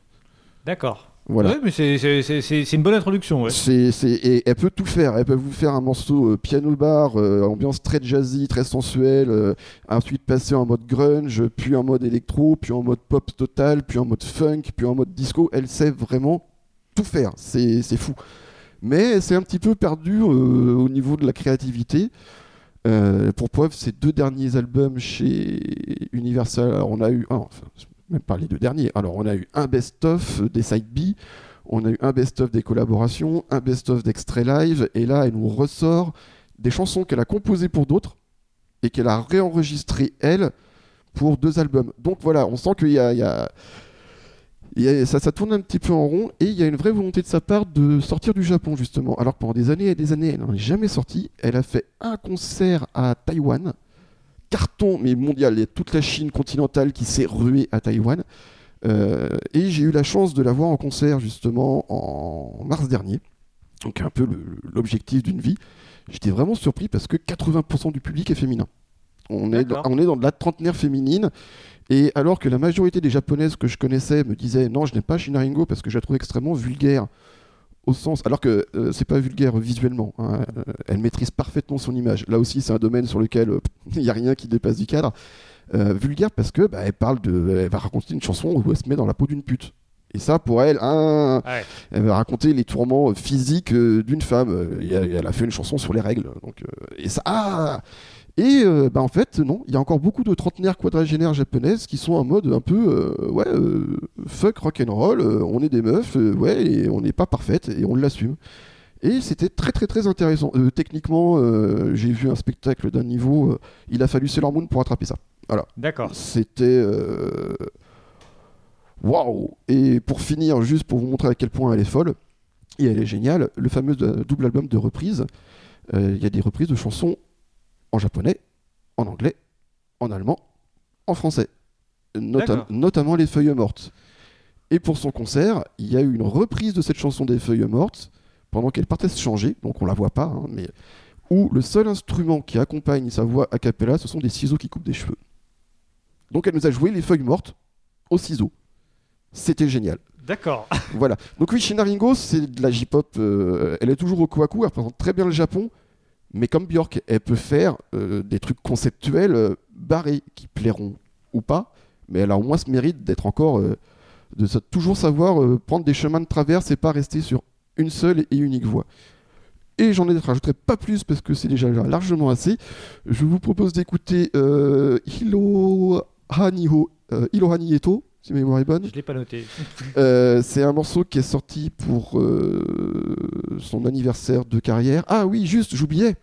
Speaker 2: D'accord.
Speaker 4: Voilà.
Speaker 2: Ouais, mais c'est- une bonne introduction. Ouais.
Speaker 4: Et elle peut tout faire. Elle peut vous faire un morceau euh, piano bar, euh, ambiance très jazzy, très sensuelle, euh, ensuite passer en mode grunge, puis en mode électro, puis en mode pop total, puis en mode funk, puis en mode disco. Elle sait vraiment tout faire. C'est, fou. Mais c'est un petit peu perdu au niveau de la créativité. Euh, pour preuve, ces deux derniers albums chez Universal, alors on a eu, même pas les deux derniers, alors on a eu un best-of des side B, on a eu un best-of des collaborations, un best-of d'extrait live, et là, elle nous ressort des chansons qu'elle a composées pour d'autres et qu'elle a réenregistrées, elle, pour deux albums. Donc voilà, on sent qu'il y a- ça, ça tourne un petit peu en rond et il y a une vraie volonté de sa part de sortir du Japon justement. Alors que pendant des années et des années, elle n'en est jamais sortie. Elle a fait un concert à Taïwan, carton mais mondial. Il y a toute la Chine continentale qui s'est ruée à Taïwan. Euh, et j'ai eu la chance de la voir en concert justement en mars dernier. Donc un peu l'objectif d'une vie. J'étais vraiment surpris parce que 80% du public est féminin. On est, dans,
Speaker 2: D'accord.
Speaker 4: on est dans de la trentenaire féminine. Et alors que la majorité des japonaises que je connaissais me disaient non, je n'aime pas Shinaringo parce que je la trouve extrêmement vulgaire au sens. Alors que euh, c'est pas vulgaire visuellement, hein, elle maîtrise parfaitement son image. Là aussi, c'est un domaine sur lequel euh, il n'y a rien qui dépasse du cadre. Euh, vulgaire parce que bah, elle parle de. Elle va raconter une chanson où elle se met dans la peau d'une pute. Et ça, pour elle, hein,
Speaker 2: Ouais.
Speaker 4: elle va raconter les tourments physiques euh, d'une femme. Et elle, elle a fait une chanson sur les règles. Donc, et ça. ah et euh, bah, en fait, non, il y a encore beaucoup de trentenaires quadragénaires japonaises qui sont en mode un peu euh, ouais, euh, fuck rock'n'roll, euh, on est des meufs, euh, ouais, et on n'est pas parfaite et on l'assume. Et c'était très très très intéressant. Techniquement, j'ai vu un spectacle d'un niveau, il a fallu Sailor Moon pour attraper ça.
Speaker 2: D'accord.
Speaker 4: C'était. Waouh Et pour finir, juste pour vous montrer à quel point elle est folle, et elle est géniale, le fameux double album de reprises, il y a des reprises de chansons en japonais, en anglais, en allemand, en français. Nota- notamment Les Feuilles Mortes. Et pour son concert, il y a eu une reprise de cette chanson des Feuilles Mortes pendant qu'elle partait se changer, donc on la voit pas, hein, mais où le seul instrument qui accompagne sa voix a cappella, ce sont des ciseaux qui coupent des cheveux. Donc elle nous a joué les feuilles mortes aux ciseaux. C'était génial.
Speaker 2: D'accord.
Speaker 4: Voilà. Donc oui, Shina Ringo, c'est de la J-pop. euh, elle est toujours au Kohaku, elle représente très bien le Japon. Mais comme Björk, elle peut faire euh, des trucs conceptuels euh, barrés qui plairont ou pas. Mais elle a au moins ce mérite d'être encore. euh, de toujours savoir prendre des chemins de traverse et pas rester sur une seule et unique voie. Et j'en ai rajouterai pas plus parce que c'est déjà largement assez. Je vous propose d'écouter Hilo si ma mémoire est bonne.
Speaker 2: Je l'ai pas noté.
Speaker 4: Euh, c'est un morceau qui est sorti pour euh, son anniversaire de carrière. Ah oui, juste, j'oubliais.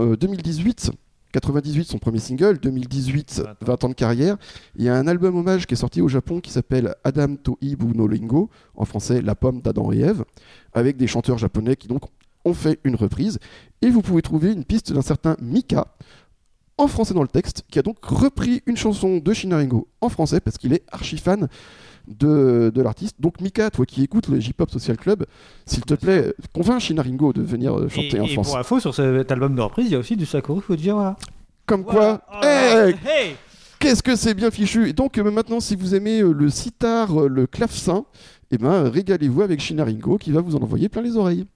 Speaker 4: Euh, 2018, 98 son premier single, 2018
Speaker 2: 20 ans.
Speaker 4: 20 ans de carrière. Il y a un album hommage qui est sorti au Japon qui s'appelle Adam to Ibu no Lingo, en français La pomme d'Adam et Ève, avec des chanteurs japonais qui donc ont fait une reprise. Et vous pouvez trouver une piste d'un certain Mika en français dans le texte, qui a donc repris une chanson de Shinaringo en français parce qu'il est archi fan de, de l'artiste. Donc Mika, toi qui écoutes le J-Pop Social Club, s'il te plaît, convainc Shinaringo de venir euh,
Speaker 2: Et,
Speaker 4: chanter en
Speaker 2: et
Speaker 4: France.
Speaker 2: pour info, sur cet album de reprise, il y a aussi du Sakura Fujiwara.
Speaker 4: Comme
Speaker 2: Voilà.
Speaker 4: quoi,
Speaker 2: Oh
Speaker 4: hey.
Speaker 2: Hey
Speaker 4: qu'est-ce que c'est bien fichu Et donc euh, maintenant, si vous aimez euh, le sitar, euh, le clavecin, eh ben, régalez-vous avec Shinaringo qui va vous en envoyer plein les oreilles.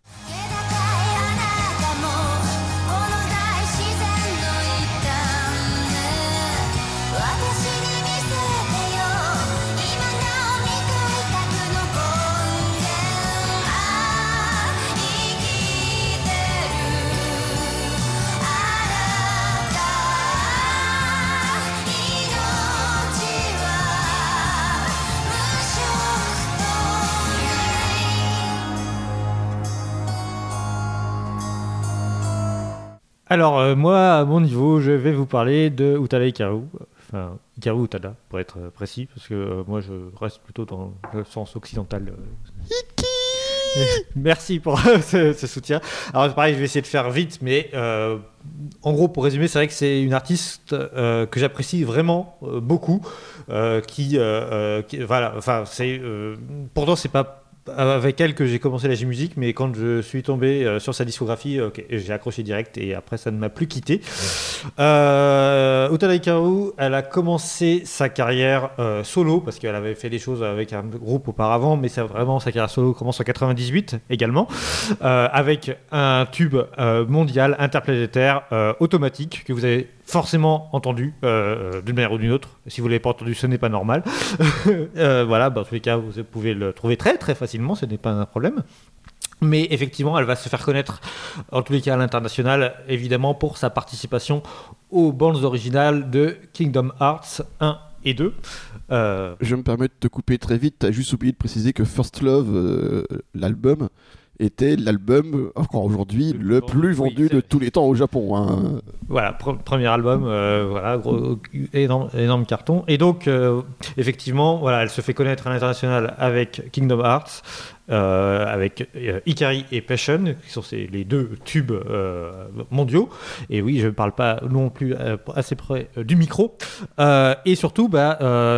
Speaker 2: Alors, euh, moi, à mon niveau, je vais vous parler de Utada Hikaru. Enfin, Hikaru Utada, pour être euh, précis, parce que euh, moi, je reste plutôt dans le sens occidental. euh. Merci pour ce, ce soutien. Alors, c'est pareil, je vais essayer de faire vite, mais euh, en gros, pour résumer, c'est vrai que c'est une artiste euh, que j'apprécie vraiment euh, beaucoup. qui, qui- voilà, enfin, c'est. pourtant, c'est pas avec elle que j'ai commencé la J-musique, mais quand je suis tombé euh, sur sa discographie, ok, j'ai accroché direct et après ça ne m'a plus quitté. Euh, Utada Hikaru, elle a commencé sa carrière euh, solo parce qu'elle avait fait des choses avec un groupe auparavant, mais c'est vraiment sa carrière solo commence en 98 également, euh, avec un tube euh, mondial interplanétaire automatique que vous avez forcément entendu d'une manière ou d'une autre. Si vous l'avez pas entendu, ce n'est pas normal. Voilà, bah, en tous les cas, vous pouvez le trouver très très facilement, ce n'est pas un problème. Mais effectivement, elle va se faire connaître, en tous les cas à l'international, évidemment pour sa participation aux bandes originales de Kingdom Hearts 1 et 2. Euh,
Speaker 4: Je me permets de te couper très vite, t'as juste oublié de préciser que First Love, euh, l'album, était l'album, encore aujourd'hui,
Speaker 2: Le
Speaker 4: le
Speaker 2: plus vendu, oui,
Speaker 4: de tous les temps au Japon. hein.
Speaker 2: Voilà, pre- premier album, euh, voilà, gros, énorme, énorme carton. Et donc, euh, effectivement, voilà, elle se fait connaître à l'international avec Kingdom Hearts, euh, avec euh, Ikari et Passion, qui sont ces- les deux tubes euh, mondiaux. Et oui, je ne parle pas non plus assez près du micro. Et surtout, bah,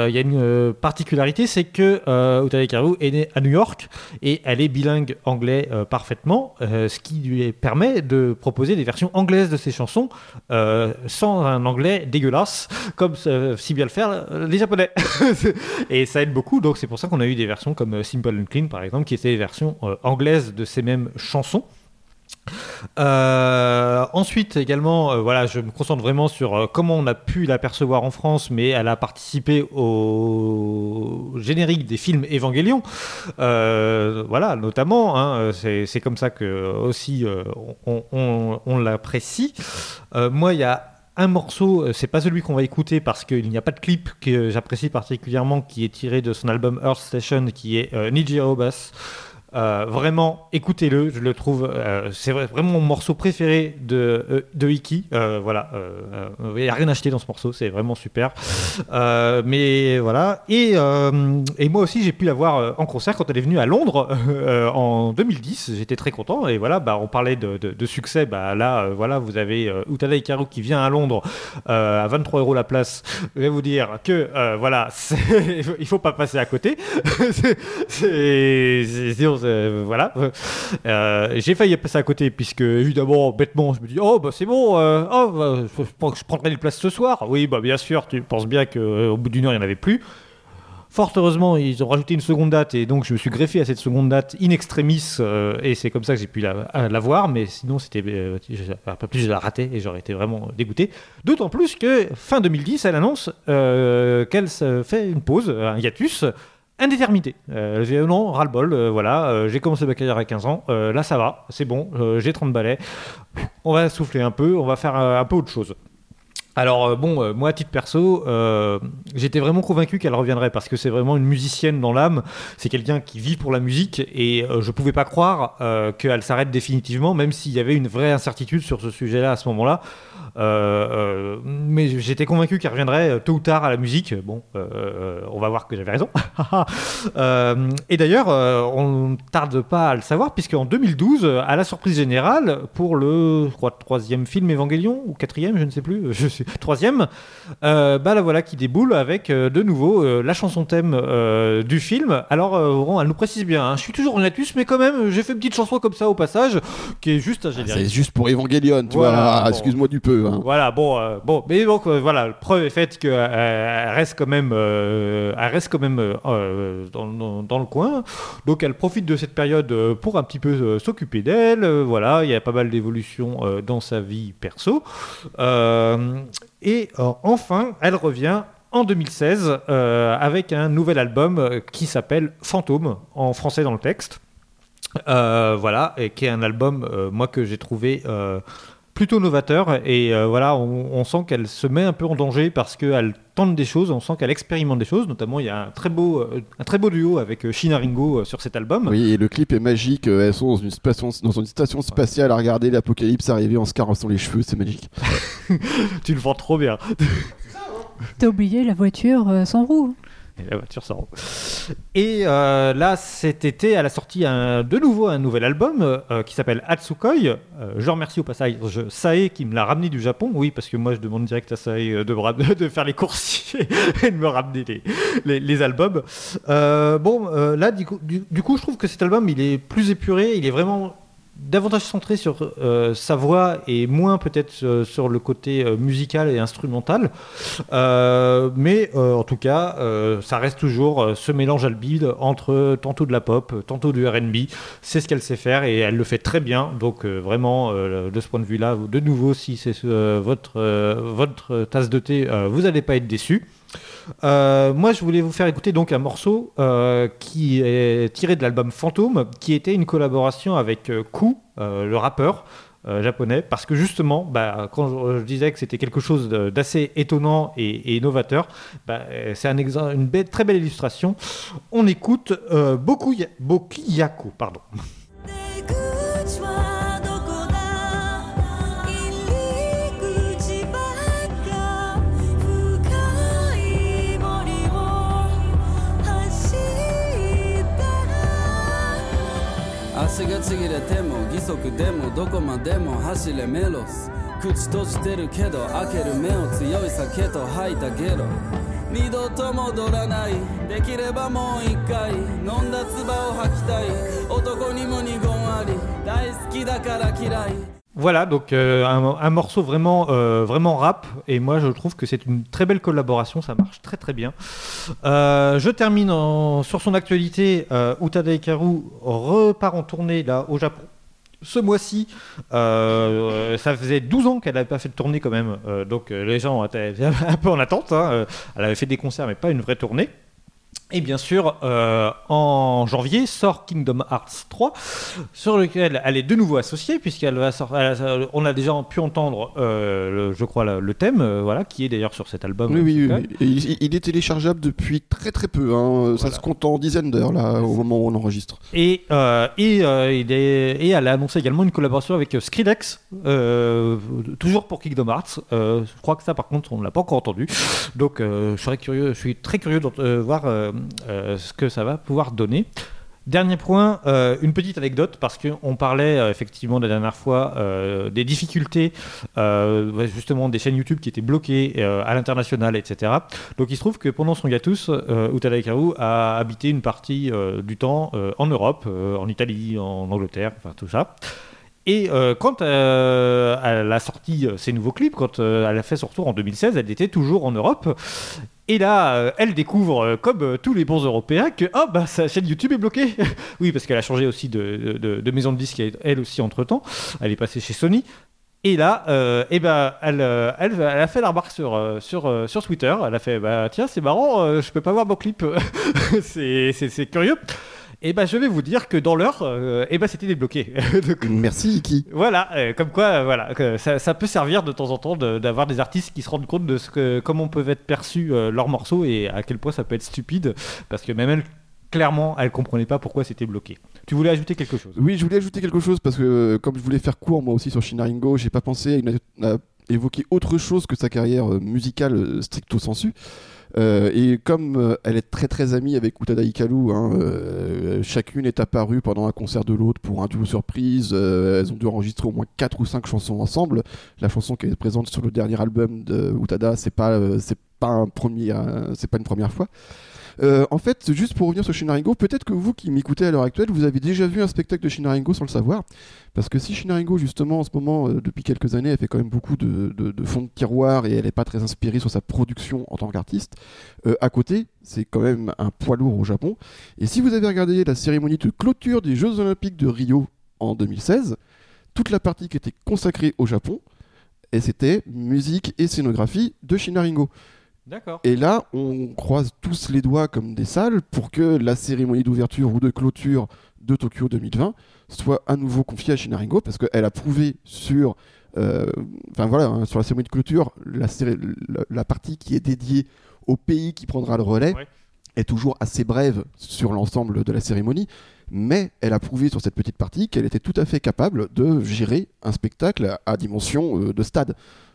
Speaker 2: il y a une particularité, c'est que Utada Hikaru est née à New York et elle est bilingue anglais parfaitement, ce qui lui permet de proposer des versions anglaises de ses chansons sans un anglais dégueulasse, comme si bien le faire les japonais. et ça aide beaucoup, donc c'est pour ça qu'on a eu des versions comme Simple and Clean par exemple, qui est c'était les versions euh, anglaises de ces mêmes chansons. Euh, ensuite également, euh, voilà, je me concentre vraiment sur comment on a pu l'apercevoir en France, mais elle a participé au générique des films Évangélion, voilà, notamment. hein, c'est comme ça que aussi on, l'apprécie. Moi, il y a un morceau, euh, c'est pas celui qu'on va écouter parce qu'il n'y a pas de clip que j'apprécie particulièrement, qui est tiré de son album Earth Station, qui est euh, Nijiro. Euh, vraiment, écoutez-le, je le trouve, euh, c'est vrai- vraiment mon morceau préféré de, euh, de Iki. Voilà, il n'y a rien acheté dans ce morceau, c'est vraiment super. Mais voilà, et, et moi aussi j'ai pu la voir en concert quand elle est venue à Londres en 2010. J'étais très content et voilà, bah, on parlait de, de- succès. Bah, là, voilà, vous avez Utada Hikaru qui vient à Londres à 23 euros la place. Je vais vous dire que voilà, il faut pas passer à côté. C'est- c'est- voilà. Euh, j'ai failli passer à côté puisque évidemment bêtement je me dis oh bah c'est bon euh, oh bah, je, je prendrai les places ce soir oui bah bien sûr tu penses bien qu'au bout d'une heure il n'y en avait plus Fort heureusement, ils ont rajouté une seconde date et donc je me suis greffé à cette seconde date in extremis euh, et c'est comme ça que j'ai pu la, voir. Mais sinon, c'était euh, peu plus je la raté et j'aurais été vraiment dégoûté. D'autant plus que fin 2010, elle annonce euh, qu'elle fait une pause, un hiatus indéterminé. Euh, j'ai non, ras-le-bol, euh, voilà, euh, j'ai commencé ma carrière à 15 ans, euh, là ça va, c'est bon, j'ai 30 balais, on va souffler un peu, on va faire un peu autre chose. Alors euh, bon, euh, moi à titre perso, euh, j'étais vraiment convaincu qu'elle reviendrait parce que c'est vraiment une musicienne dans l'âme. C'est quelqu'un qui vit pour la musique et euh, je pouvais pas croire qu'elle s'arrête définitivement, même s'il y avait une vraie incertitude sur ce sujet-là à ce moment-là. Mais j'étais convaincu qu'elle reviendrait tôt ou tard à la musique. Bon, on va voir que j'avais raison. Et d'ailleurs, on ne tarde pas à le savoir puisque en 2012, euh, à la surprise générale, pour le troisième film Évangélion ou quatrième, je ne sais plus, je sais, troisième, euh, bah la voilà qui déboule avec euh, de nouveau euh, la chanson thème du film. Alors, elle nous précise bien, hein, je suis toujours en latus, mais quand même, j'ai fait une petite chanson comme ça au passage, qui est juste un
Speaker 4: C'est
Speaker 2: générique.
Speaker 4: juste pour Evangelion, tu
Speaker 2: Voilà,
Speaker 4: vois.
Speaker 2: bon.
Speaker 4: Excuse-moi du peu. hein.
Speaker 2: Voilà, bon, bon, mais donc voilà, preuve est faite qu'elle reste quand même, elle reste quand même dans, dans- dans le coin. Donc elle profite de cette période pour un petit peu s'occuper d'elle. voilà, il y a pas mal d'évolutions dans sa vie perso. Euh, et euh, enfin, elle revient. En 2016, euh, avec un nouvel album euh, qui s'appelle Fantôme, en français dans le texte. Voilà, et qui est un album, moi, que j'ai trouvé plutôt novateur. Et euh, voilà, on, on sent qu'elle se met un peu en danger parce qu'elle tente des choses, on sent qu'elle expérimente des choses. Notamment, il y a un très beau, euh, un très beau duo avec euh, Shina Ringo euh, sur cet album.
Speaker 4: Oui, et le clip est magique. Elles sont dans une station, dans une station spatiale à regarder l'apocalypse arriver en se caressant les cheveux. C'est magique.
Speaker 2: Tu le vends trop bien.
Speaker 3: T'as oublié la voiture sans roue.
Speaker 2: Et la voiture sort. Et euh, là, cet été, elle a sorti de nouveau un nouvel album euh, qui s'appelle Hatsukoi. Euh, je remercie au passage Sae qui me l'a ramené du Japon. Oui, parce que moi, je demande direct à Sae euh, de, faire les courses et de me ramener les, albums. Bon, là, du coup, je trouve que cet album, il est plus épuré. Il est vraiment davantage centré sur euh, sa voix et moins peut-être euh, sur le côté euh, musical et instrumental. Mais en tout cas, ça reste toujours ce mélange albide entre tantôt de la pop, tantôt du RB. C'est ce qu'elle sait faire et elle le fait très bien. Donc vraiment, de ce point de vue-là, de nouveau, si c'est votre, votre tasse de thé, vous n'allez pas être déçus. Euh, moi, je voulais vous faire écouter donc un morceau euh, qui est tiré de l'album Fantôme, qui était une collaboration avec euh, Ku, le rappeur japonais, parce que justement, bah, quand je, disais que c'était quelque chose d'assez étonnant et, et novateur, bah, c'est une très belle illustration. On écoute Bokuya- Bokiyaku, pardon.
Speaker 5: ちぎれても義足でもどこまでも走れメロス。口閉じてるけど開ける目を強い酒と吐いたゲロ。二度と戻らない。できればもう一回。飲んだ唾を吐きたい。男にも二言あり。大好きだから嫌い。
Speaker 2: Voilà, donc euh, un, morceau vraiment, euh, vraiment rap, et moi je trouve que c'est une très belle collaboration, ça marche très très bien. Euh, je termine en- sur son actualité, Utada Hikaru repart en tournée là au Japon. Ce mois-ci, ça faisait 12 ans qu'elle n'avait pas fait de tournée quand même, donc les gens étaient un peu en attente. hein. Elle avait fait des concerts mais pas une vraie tournée. Et bien sûr, euh, en janvier sort Kingdom Hearts 3, sur lequel elle est de nouveau associée, puisqu'elle va sortir. elle- On a déjà pu entendre, euh, le- je crois, le, le thème, euh, voilà, qui est d'ailleurs sur cet album.
Speaker 4: Oui, oui, oui. Il, il est téléchargeable depuis très très peu. hein. Ça se compte en dizaines d'heures là, au moment où on enregistre.
Speaker 2: Et, euh, et, euh, il est- et elle a annoncé également une collaboration avec euh, Skrillex, euh, toujours pour Kingdom Hearts. Euh, je crois que ça, par contre, on ne l'a pas encore entendu. Donc, euh, je, serais curieux, je suis très curieux de euh, voir euh, euh, ce que ça va pouvoir donner. Dernier point, euh, une petite anecdote, parce qu'on parlait euh, effectivement la dernière fois euh, des difficultés, euh, justement des chaînes YouTube qui étaient bloquées euh, à l'international, etc. Donc il se trouve que pendant son hiatus, euh, Utada Hikaru a habité une partie euh, du temps euh, en Europe, euh, en Italie, en Angleterre, enfin tout ça. Et euh, quand euh, elle a sorti euh, ses nouveaux clips, quand euh, elle a fait son retour en 2016, elle était toujours en Europe. Et là, euh, elle découvre, euh, comme euh, tous les bons Européens, que oh, bah, sa chaîne YouTube est bloquée. oui, parce qu'elle a changé aussi de, de- de maison de disque, elle aussi, entre-temps. Elle est passée chez Sony. Et là, eh ben, elle, elle, a fait la remarque sur, sur, sur Twitter. Elle a fait bah, Tiens, c'est marrant, je peux pas voir mon clip. c'est curieux. Et ben, je vais vous dire que dans l'heure, euh, eh ben, c'était débloqué. Donc,
Speaker 4: Merci Iki.
Speaker 2: voilà, euh, comme quoi, euh, voilà, que ça, ça peut servir de temps en temps de- d'avoir des artistes qui se rendent compte de ce que, comment peuvent être perçus leurs morceaux et à quel point ça peut être stupide, parce que même elle, clairement, elle comprenait pas pourquoi c'était bloqué. Tu voulais ajouter quelque chose?
Speaker 4: Oui, je voulais ajouter quelque chose parce que comme je voulais faire court moi aussi sur Shinaringo, j'ai pas pensé à, une- à évoquer autre chose que sa carrière musicale stricto sensu. Euh, et comme euh, elle est très très amie avec Utada Hikaru, hein, euh, chacune est apparue pendant un concert de l'autre pour un duo surprise. elles ont dû enregistrer au moins 4 ou 5 chansons ensemble. La chanson qui est présente sur le dernier album de Utada, c'est pas c'est pas un premier, c'est pas une première fois. Euh, en fait, juste pour revenir sur Shinaringo, peut-être que vous qui m'écoutez à l'heure actuelle, vous avez déjà vu un spectacle de Shinaringo sans le savoir. Parce que si Shinaringo, justement, en ce moment, euh, depuis quelques années, elle fait quand même beaucoup de, fonds de tiroir et elle n'est pas très inspirée sur sa production en tant qu'artiste, euh, à côté, c'est quand même un poids lourd au Japon. Et si vous avez regardé la cérémonie de clôture des Jeux Olympiques de Rio en 2016, toute la partie qui était consacrée au Japon, et c'était musique et scénographie de Shinaringo. Et là, on croise tous les doigts comme des salles pour que la cérémonie d'ouverture ou de clôture de Tokyo 2020 soit à nouveau confiée à Shinaringo parce qu'elle a prouvé sur, euh, voilà, hein, sur la cérémonie de clôture, la, céré- la- la partie qui est dédiée au pays qui prendra le relais
Speaker 2: Ouais.
Speaker 4: est toujours assez brève sur l'ensemble de la cérémonie, mais elle a prouvé sur cette petite partie qu'elle était tout à fait capable de gérer un spectacle à dimension euh, de stade.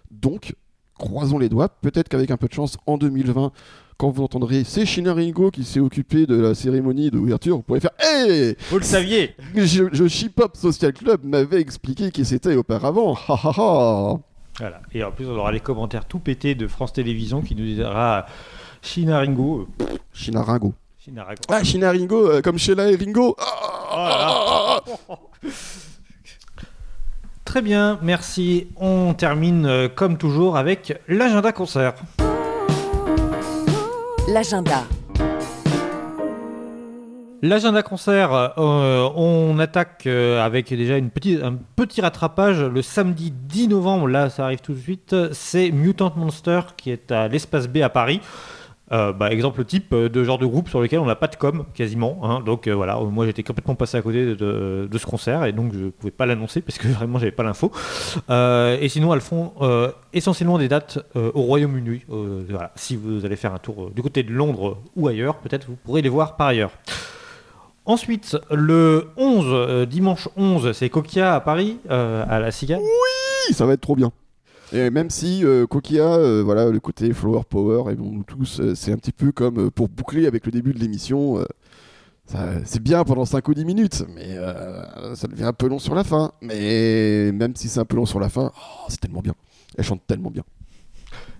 Speaker 4: Donc, croisons les doigts, peut-être qu'avec un peu de chance, en 2020, quand vous entendrez c'est Shinaringo qui s'est occupé de la cérémonie d'ouverture, vous pourrez faire Hey
Speaker 2: Vous le saviez
Speaker 4: Je, je Chip-Hop Social Club m'avait expliqué qui c'était auparavant. Ha ha ha
Speaker 2: Voilà. Et en plus, on aura les commentaires tout pétés de France Télévisions qui nous dira Shinaringo. euh,
Speaker 4: Shinaringo.
Speaker 2: Shinaringo.
Speaker 4: Ah, Shinaringo, euh, comme Sheila et Ringo. Ah,
Speaker 2: Oh là là. Très bien, merci. On termine euh, comme toujours avec l'agenda concert.
Speaker 1: L'agenda.
Speaker 2: L'agenda concert, euh, on attaque euh, avec déjà une petite, un petit rattrapage le samedi 10 novembre. Là, ça arrive tout de suite. C'est Mutant Monster qui est à l'espace B à Paris. Euh, bah, exemple type euh, de genre de groupe sur lequel on n'a pas de com quasiment. hein. donc euh, voilà, moi j'étais complètement passé à côté de, ce concert et donc je ne pouvais pas l'annoncer parce que vraiment j'avais pas l'info. Et sinon elles font essentiellement des dates au Royaume-Uni. Si vous allez faire un tour du côté de Londres ou ailleurs, peut-être vous pourrez les voir par ailleurs. Ensuite, le 11, euh, dimanche 11, c'est Coquia à Paris, à la Cigale.
Speaker 4: Oui, ça va être trop bien. Et même si euh, Kokia, euh, voilà, le côté flower power, et bon, nous tous, euh, c'est un petit peu comme euh, pour boucler avec le début de l'émission. c'est bien pendant 5 ou 10 minutes, mais ça devient un peu long sur la fin. Mais même si c'est un peu long sur la fin, oh, c'est tellement bien. Elle chante tellement bien.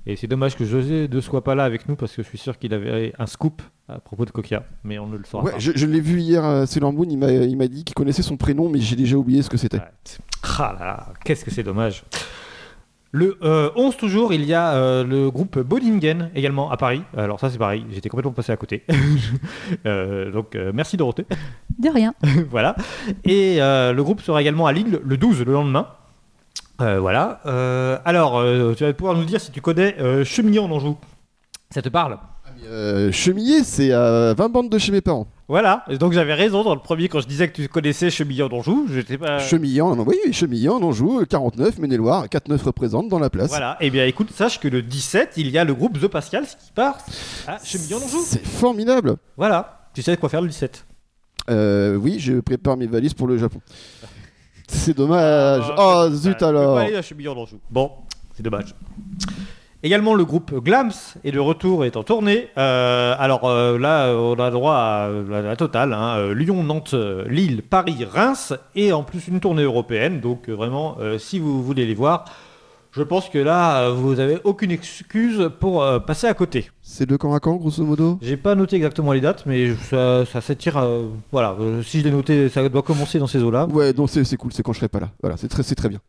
Speaker 2: Et c'est dommage que José ne soit pas là avec nous parce que je suis sûr qu'il avait un scoop à propos de Kokia, mais on ne le saura
Speaker 4: Ouais,
Speaker 2: pas.
Speaker 4: je, je l'ai vu hier à Sailor Moon, il m'a dit qu'il connaissait son prénom, mais j'ai déjà oublié ce que c'était.
Speaker 2: Ah là là, qu'est-ce que c'est dommage. Le euh, 11 toujours, il y a euh, le groupe Bodingen également à Paris. Alors ça c'est pareil, j'étais complètement passé à côté. Euh, donc euh, merci Dorothée.
Speaker 3: De rien.
Speaker 2: voilà. Et euh, le groupe sera également à Lille le 12, le lendemain. Euh, voilà. Euh, alors, euh, tu vas pouvoir nous dire si tu connais euh, Chemillon en Anjou. Ça te parle?
Speaker 4: Euh, Chemillé, c'est à 20 bandes de chez mes parents.
Speaker 2: Voilà. Et donc j'avais raison dans le premier quand je disais que tu connaissais Chemillon en Anjou. J'étais pas.
Speaker 4: Chemillan, oui, oui, Chemillan, on joue 49, Maine-et-Loire, 4-9 représente dans la place.
Speaker 2: Voilà. Eh bien, écoute, sache que le 17, il y a le groupe The Pascal qui part à Chemillon en Anjou.
Speaker 4: C'est formidable.
Speaker 2: Voilà. Tu sais quoi faire le 17.
Speaker 4: Euh, oui, je prépare mes valises pour le Japon. C'est dommage. oh,
Speaker 2: voilà,
Speaker 4: zut
Speaker 2: je peux
Speaker 4: alors.
Speaker 2: pas aller à Chemillon en Anjou. Bon, c'est dommage. Également, le groupe Glams est de retour et est en tournée. Euh, alors euh, là, on a droit à la, totale hein, euh, Lyon, Nantes, Lille, Paris, Reims et en plus une tournée européenne. Donc vraiment, si vous voulez les voir, je pense que là, vous avez aucune excuse pour passer à côté.
Speaker 4: C'est de camp à camp, grosso modo?
Speaker 2: J'ai pas noté exactement les dates, mais ça, ça s'étire. euh, voilà, euh, si je l'ai noté, ça doit commencer dans ces eaux-là.
Speaker 4: Ouais, donc c'est cool, c'est quand je serai pas là. Voilà, c'est très, c'est très bien.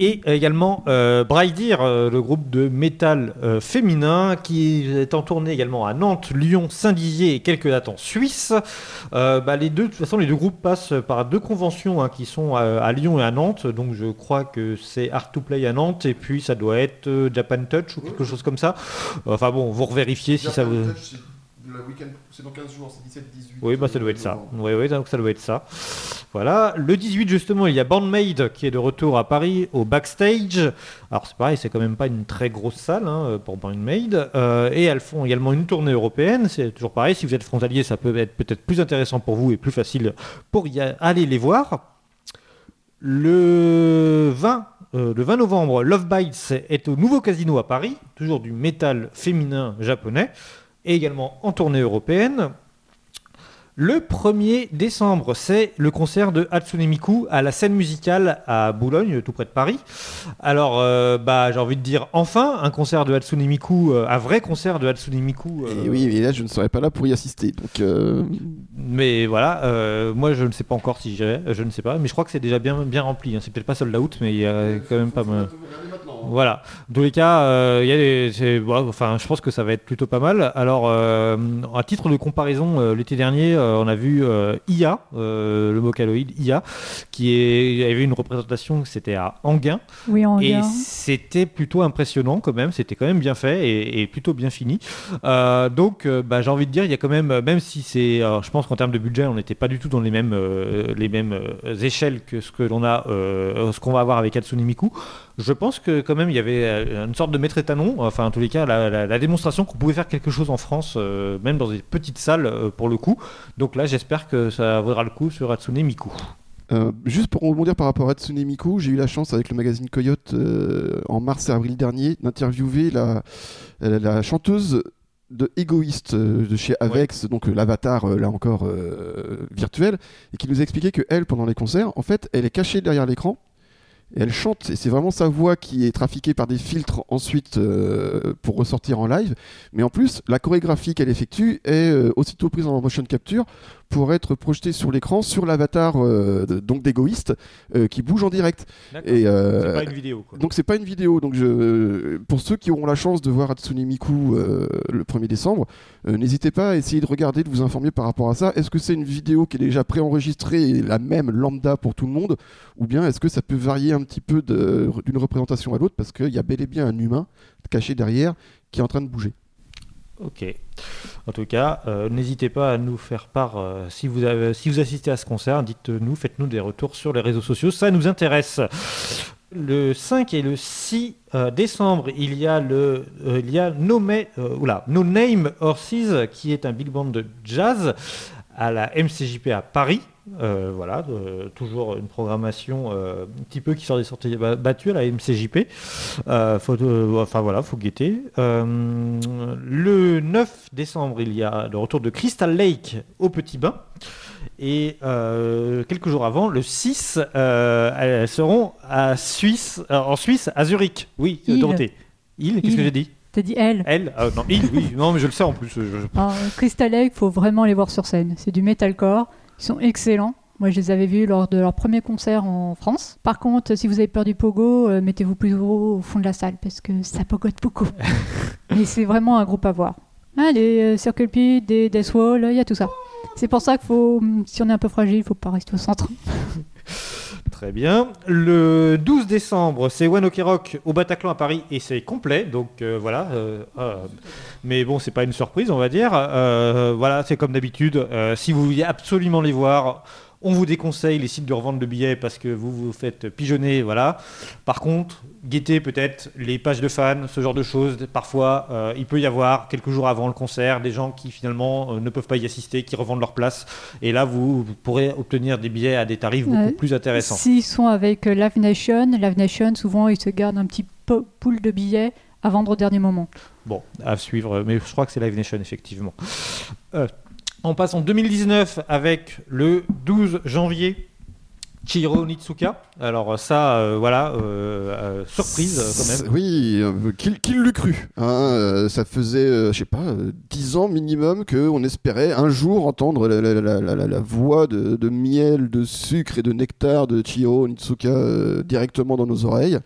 Speaker 2: Et également euh, Braidir, euh, le groupe de métal euh, féminin qui est en tournée également à Nantes, Lyon, Saint-Dizier et quelques dates en Suisse. Euh, bah, les deux, de toute façon, les deux groupes passent par deux conventions hein, qui sont à, à Lyon et à Nantes. Donc je crois que c'est Art to Play à Nantes et puis ça doit être Japan Touch ou quelque chose comme ça. Enfin bon, vous revérifiez si ça vous.
Speaker 4: C'est dans 15 jours, c'est 17-18.
Speaker 2: Oui, bah ça doit être ça. Oui, oui, donc ça doit être ça. Voilà. Le 18, justement, il y a Bandmade qui est de retour à Paris au backstage. Alors, c'est pareil, c'est quand même pas une très grosse salle hein, pour Bandmade. Euh, et elles font également une tournée européenne. C'est toujours pareil. Si vous êtes frontalier, ça peut être peut-être plus intéressant pour vous et plus facile pour y aller les voir. Le 20, euh, le 20 novembre, Love Bites est au nouveau casino à Paris, toujours du métal féminin japonais, et également en tournée européenne. Le 1er décembre, c'est le concert de Hatsune Miku à la scène musicale à Boulogne, tout près de Paris. Alors, euh, bah, j'ai envie de dire enfin un concert de Hatsune Miku, euh, un vrai concert de Hatsune Miku. euh,
Speaker 4: Et oui, mais là, je ne serai pas là pour y assister. Donc, euh,
Speaker 2: mais voilà, euh, moi je ne sais pas encore si j'irai, je ne sais pas, mais je crois que c'est déjà bien, bien rempli. hein. C'est peut-être pas sold out, mais il y a quand même pas mal. Voilà. Dans tous les cas, euh, il y a des, c'est- bon, enfin, je pense que ça va être plutôt pas mal. Alors, euh, à titre de comparaison, euh, l'été dernier, on a vu IA, le Vocaloid IA, qui est, avait une représentation, c'était à Anguin,
Speaker 3: Oui, en
Speaker 2: et c'était plutôt impressionnant quand même, c'était quand même bien fait et, et plutôt bien fini. Donc bah, j'ai envie de dire, il y a quand même, même si c'est, je pense qu'en termes de budget, on n'était pas du tout dans les mêmes, les mêmes échelles que ce que l'on a, ce qu'on va avoir avec Hatsune Miku. Je pense que quand même il y avait euh, une sorte de maître étalon, enfin en tous les cas la, la- la démonstration qu'on pouvait faire quelque chose en France, euh, même dans des petites salles euh, pour le coup. Donc là j'espère que ça vaudra le coup sur Hatsune Miku.
Speaker 4: euh, juste pour rebondir par rapport à Hatsune Miku, j'ai eu la chance avec le magazine Coyote en mars et avril dernier d'interviewer la, chanteuse de Égoïste euh, de chez Avex, donc euh, l'avatar euh, là encore virtuel, et qui nous a expliqué que elle, pendant les concerts, en fait, elle est cachée derrière l'écran. Elle chante, et c'est vraiment sa voix qui est trafiquée par des filtres ensuite euh, pour ressortir en live. Mais en plus, la chorégraphie qu'elle effectue est euh, aussitôt prise en motion capture pour être projetée sur l'écran sur l'avatar euh, de- donc d'égoïste euh, qui bouge en direct. Et euh,
Speaker 2: C'est pas une vidéo quoi.
Speaker 4: donc c'est pas une vidéo. Donc je, pour ceux qui auront la chance de voir Hatsune Miku le 1er décembre, n'hésitez pas à essayer de regarder, de vous informer par rapport à ça. Est-ce que c'est une vidéo qui est déjà préenregistrée et la même lambda pour tout le monde, ou bien est-ce que ça peut varier un petit peu de- d'une représentation à l'autre? Parce qu'il y a bel et bien un humain caché derrière qui est en train de bouger.
Speaker 2: Ok. En tout cas, euh, n'hésitez pas à nous faire part euh, si, vous avez, si vous assistez à ce concert. Dites-nous, faites-nous des retours sur les réseaux sociaux, ça nous intéresse. Le 5 et le 6 euh, décembre, il y a le, il y a no Name Horses, qui est un big band de jazz à la MCJP à Paris. Euh, voilà, de- toujours une programmation euh, un petit peu qui sort des sorties ba- battues à la MCJP. Euh, faut, enfin voilà, faut guetter. Le 9 décembre, il y a le retour de Crystal Lake au Petit Bain. Et quelques jours avant, le 6, euh, elles seront à Suisse, en Suisse, à Zurich. Oui,
Speaker 3: Île.
Speaker 2: Dorothée. Il Qu'est-ce
Speaker 3: Il.
Speaker 2: que j'ai dit?
Speaker 3: T'as dit elle.
Speaker 2: Elle Ah, Non, il, oui. Non, mais je le sais en plus. je-
Speaker 3: Crystal Lake, faut vraiment les voir sur scène. C'est du metalcore. Ils sont excellents. Moi, je les avais vus lors de leur premier concert en France. Par contre, si vous avez peur du pogo, euh, mettez-vous plus au fond de la salle parce que ça pogote beaucoup. Mais c'est vraiment un groupe à voir. Ah, euh, Circle Pit, des Death Wall, il y a tout ça. C'est pour ça qu'il faut, hum, si on est un peu fragile, il faut pas rester au centre.
Speaker 2: Très bien. Le 12 décembre, c'est One Ok Rock au Bataclan à Paris et c'est complet. Donc euh, voilà. euh, euh, mais bon, c'est pas une surprise, on va dire. Voilà, c'est comme d'habitude. Si vous vouliez absolument les voir, on vous déconseille les sites de revente de billets parce que vous vous faites pigeonner. Voilà. Par contre, guettez peut-être les pages de fans, ce genre de choses. Parfois, euh, il peut y avoir quelques jours avant le concert des gens qui finalement euh, ne peuvent pas y assister, qui revendent leur place. Et là, vous, vous pourrez obtenir des billets à des tarifs beaucoup
Speaker 3: Ouais.
Speaker 2: plus intéressants.
Speaker 3: S'ils sont avec euh, Live Nation, Live Nation, souvent, ils se gardent un petit po- pool de billets à vendre au dernier moment.
Speaker 2: Bon, à suivre, mais je crois que c'est Live Nation, effectivement. Euh, on passe en 2019 avec le 12 janvier. Chihiro Nitsuka. Alors ça, euh, voilà, euh, euh, surprise quand même.
Speaker 4: Oui, qu'il l'eût cru. hein, ça faisait, je sais pas, euh, 10 ans minimum qu'on espérait un jour entendre la, voix de, de miel, de sucre et de nectar de Chihiro Nitsuka directement dans nos oreilles.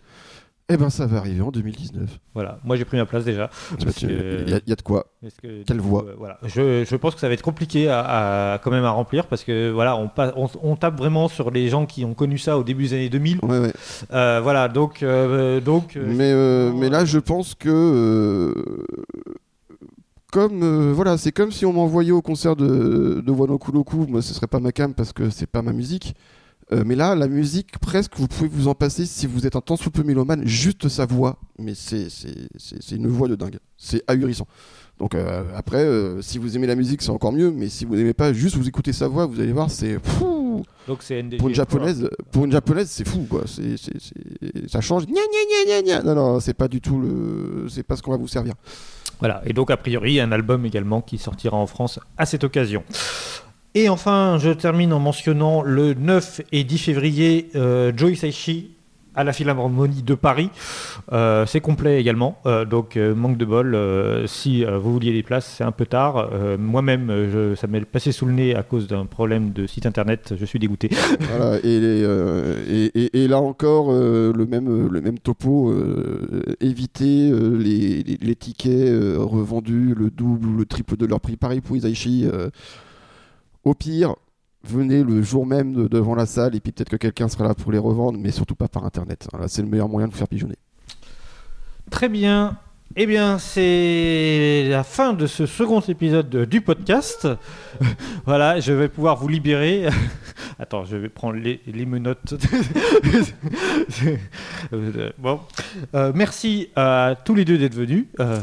Speaker 4: Eh ben, ça va arriver en 2019.
Speaker 2: Voilà, moi j'ai pris ma place déjà.
Speaker 4: Il
Speaker 2: que-
Speaker 4: y, a- y a de quoi.
Speaker 2: Que,
Speaker 4: Quelle voix.
Speaker 2: euh, voilà. je, je pense que ça va être compliqué à, à- quand même à remplir parce que voilà, on, on, on tape vraiment sur les gens qui ont connu ça au début des années 2000.
Speaker 4: Ouais, ouais.
Speaker 2: Euh, voilà, donc, euh, donc
Speaker 4: mais, mais là, je pense que. comme. euh, voilà, c'est comme si on m'envoyait au concert de, de Wano Kuroku. Moi, ce serait pas ma cam parce que c'est pas ma musique. Euh, mais là, la musique, presque, vous pouvez vous en passer si vous êtes un tant soit peu mélomane, juste sa voix. Mais c'est une voix de dingue. C'est ahurissant. Donc euh, après, euh, si vous aimez la musique, c'est encore mieux. Mais si vous n'aimez pas, juste vous écoutez sa voix, vous allez voir, c'est. fou.
Speaker 2: donc c'est.
Speaker 4: Pour une japonaise, pour une japonaise, c'est fou quoi. C'est, ça change. Gna, gna, gna, gna, gna. Non non, c'est pas du tout le, c'est pas ce qu'on va vous servir.
Speaker 2: Voilà, et donc a priori un album également qui sortira en France à cette occasion. Et enfin, je termine en mentionnant le 9 et 10 février, euh, Joe Hisaishi à la Philharmonie de Paris. Euh, c'est complet également, euh, donc euh, manque de bol. si vous vouliez des places, c'est un peu tard. Moi-même, ça m'est passé sous le nez à cause d'un problème de site internet. Je suis dégoûté.
Speaker 4: Voilà, et, et, là encore le même topo. éviter les, tickets revendus le double ou le triple de leur prix. Pareil pour Isaichi. Au pire. Venez le jour même de- devant la salle et puis peut-être que quelqu'un sera là pour les revendre, mais surtout pas par internet. Voilà, c'est le meilleur moyen de vous faire pigeonner.
Speaker 2: Très bien. Eh bien, c'est la fin de ce second épisode de- du podcast. voilà, je vais pouvoir vous libérer. Attends, je vais prendre les, les menottes. Bon, Euh, merci à tous les deux d'être venus. Euh,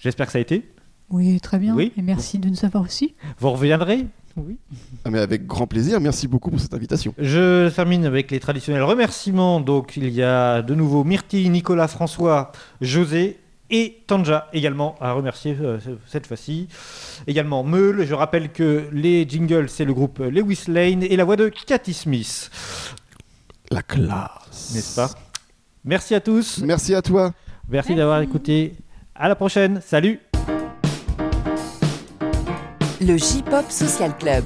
Speaker 2: J'espère que ça a été.
Speaker 3: Oui, très bien.
Speaker 2: Oui.
Speaker 3: Et merci de nous avoir aussi.
Speaker 2: Vous reviendrez Oui.
Speaker 4: Ah, mais avec grand plaisir. Merci beaucoup pour cette invitation.
Speaker 2: Je termine avec les traditionnels remerciements. Donc, il y a de nouveau Myrtille, Nicolas, François, José et Tanja également à remercier euh, cette fois-ci. Également Meul. Je rappelle que les jingles, c'est le groupe Lewis Lane et la voix de Cathy Smith.
Speaker 4: La classe.
Speaker 2: N'est-ce pas? Merci à tous.
Speaker 4: Merci à toi.
Speaker 2: Merci d'avoir écouté. À la prochaine. Salut
Speaker 1: Le J-Pop Social Club.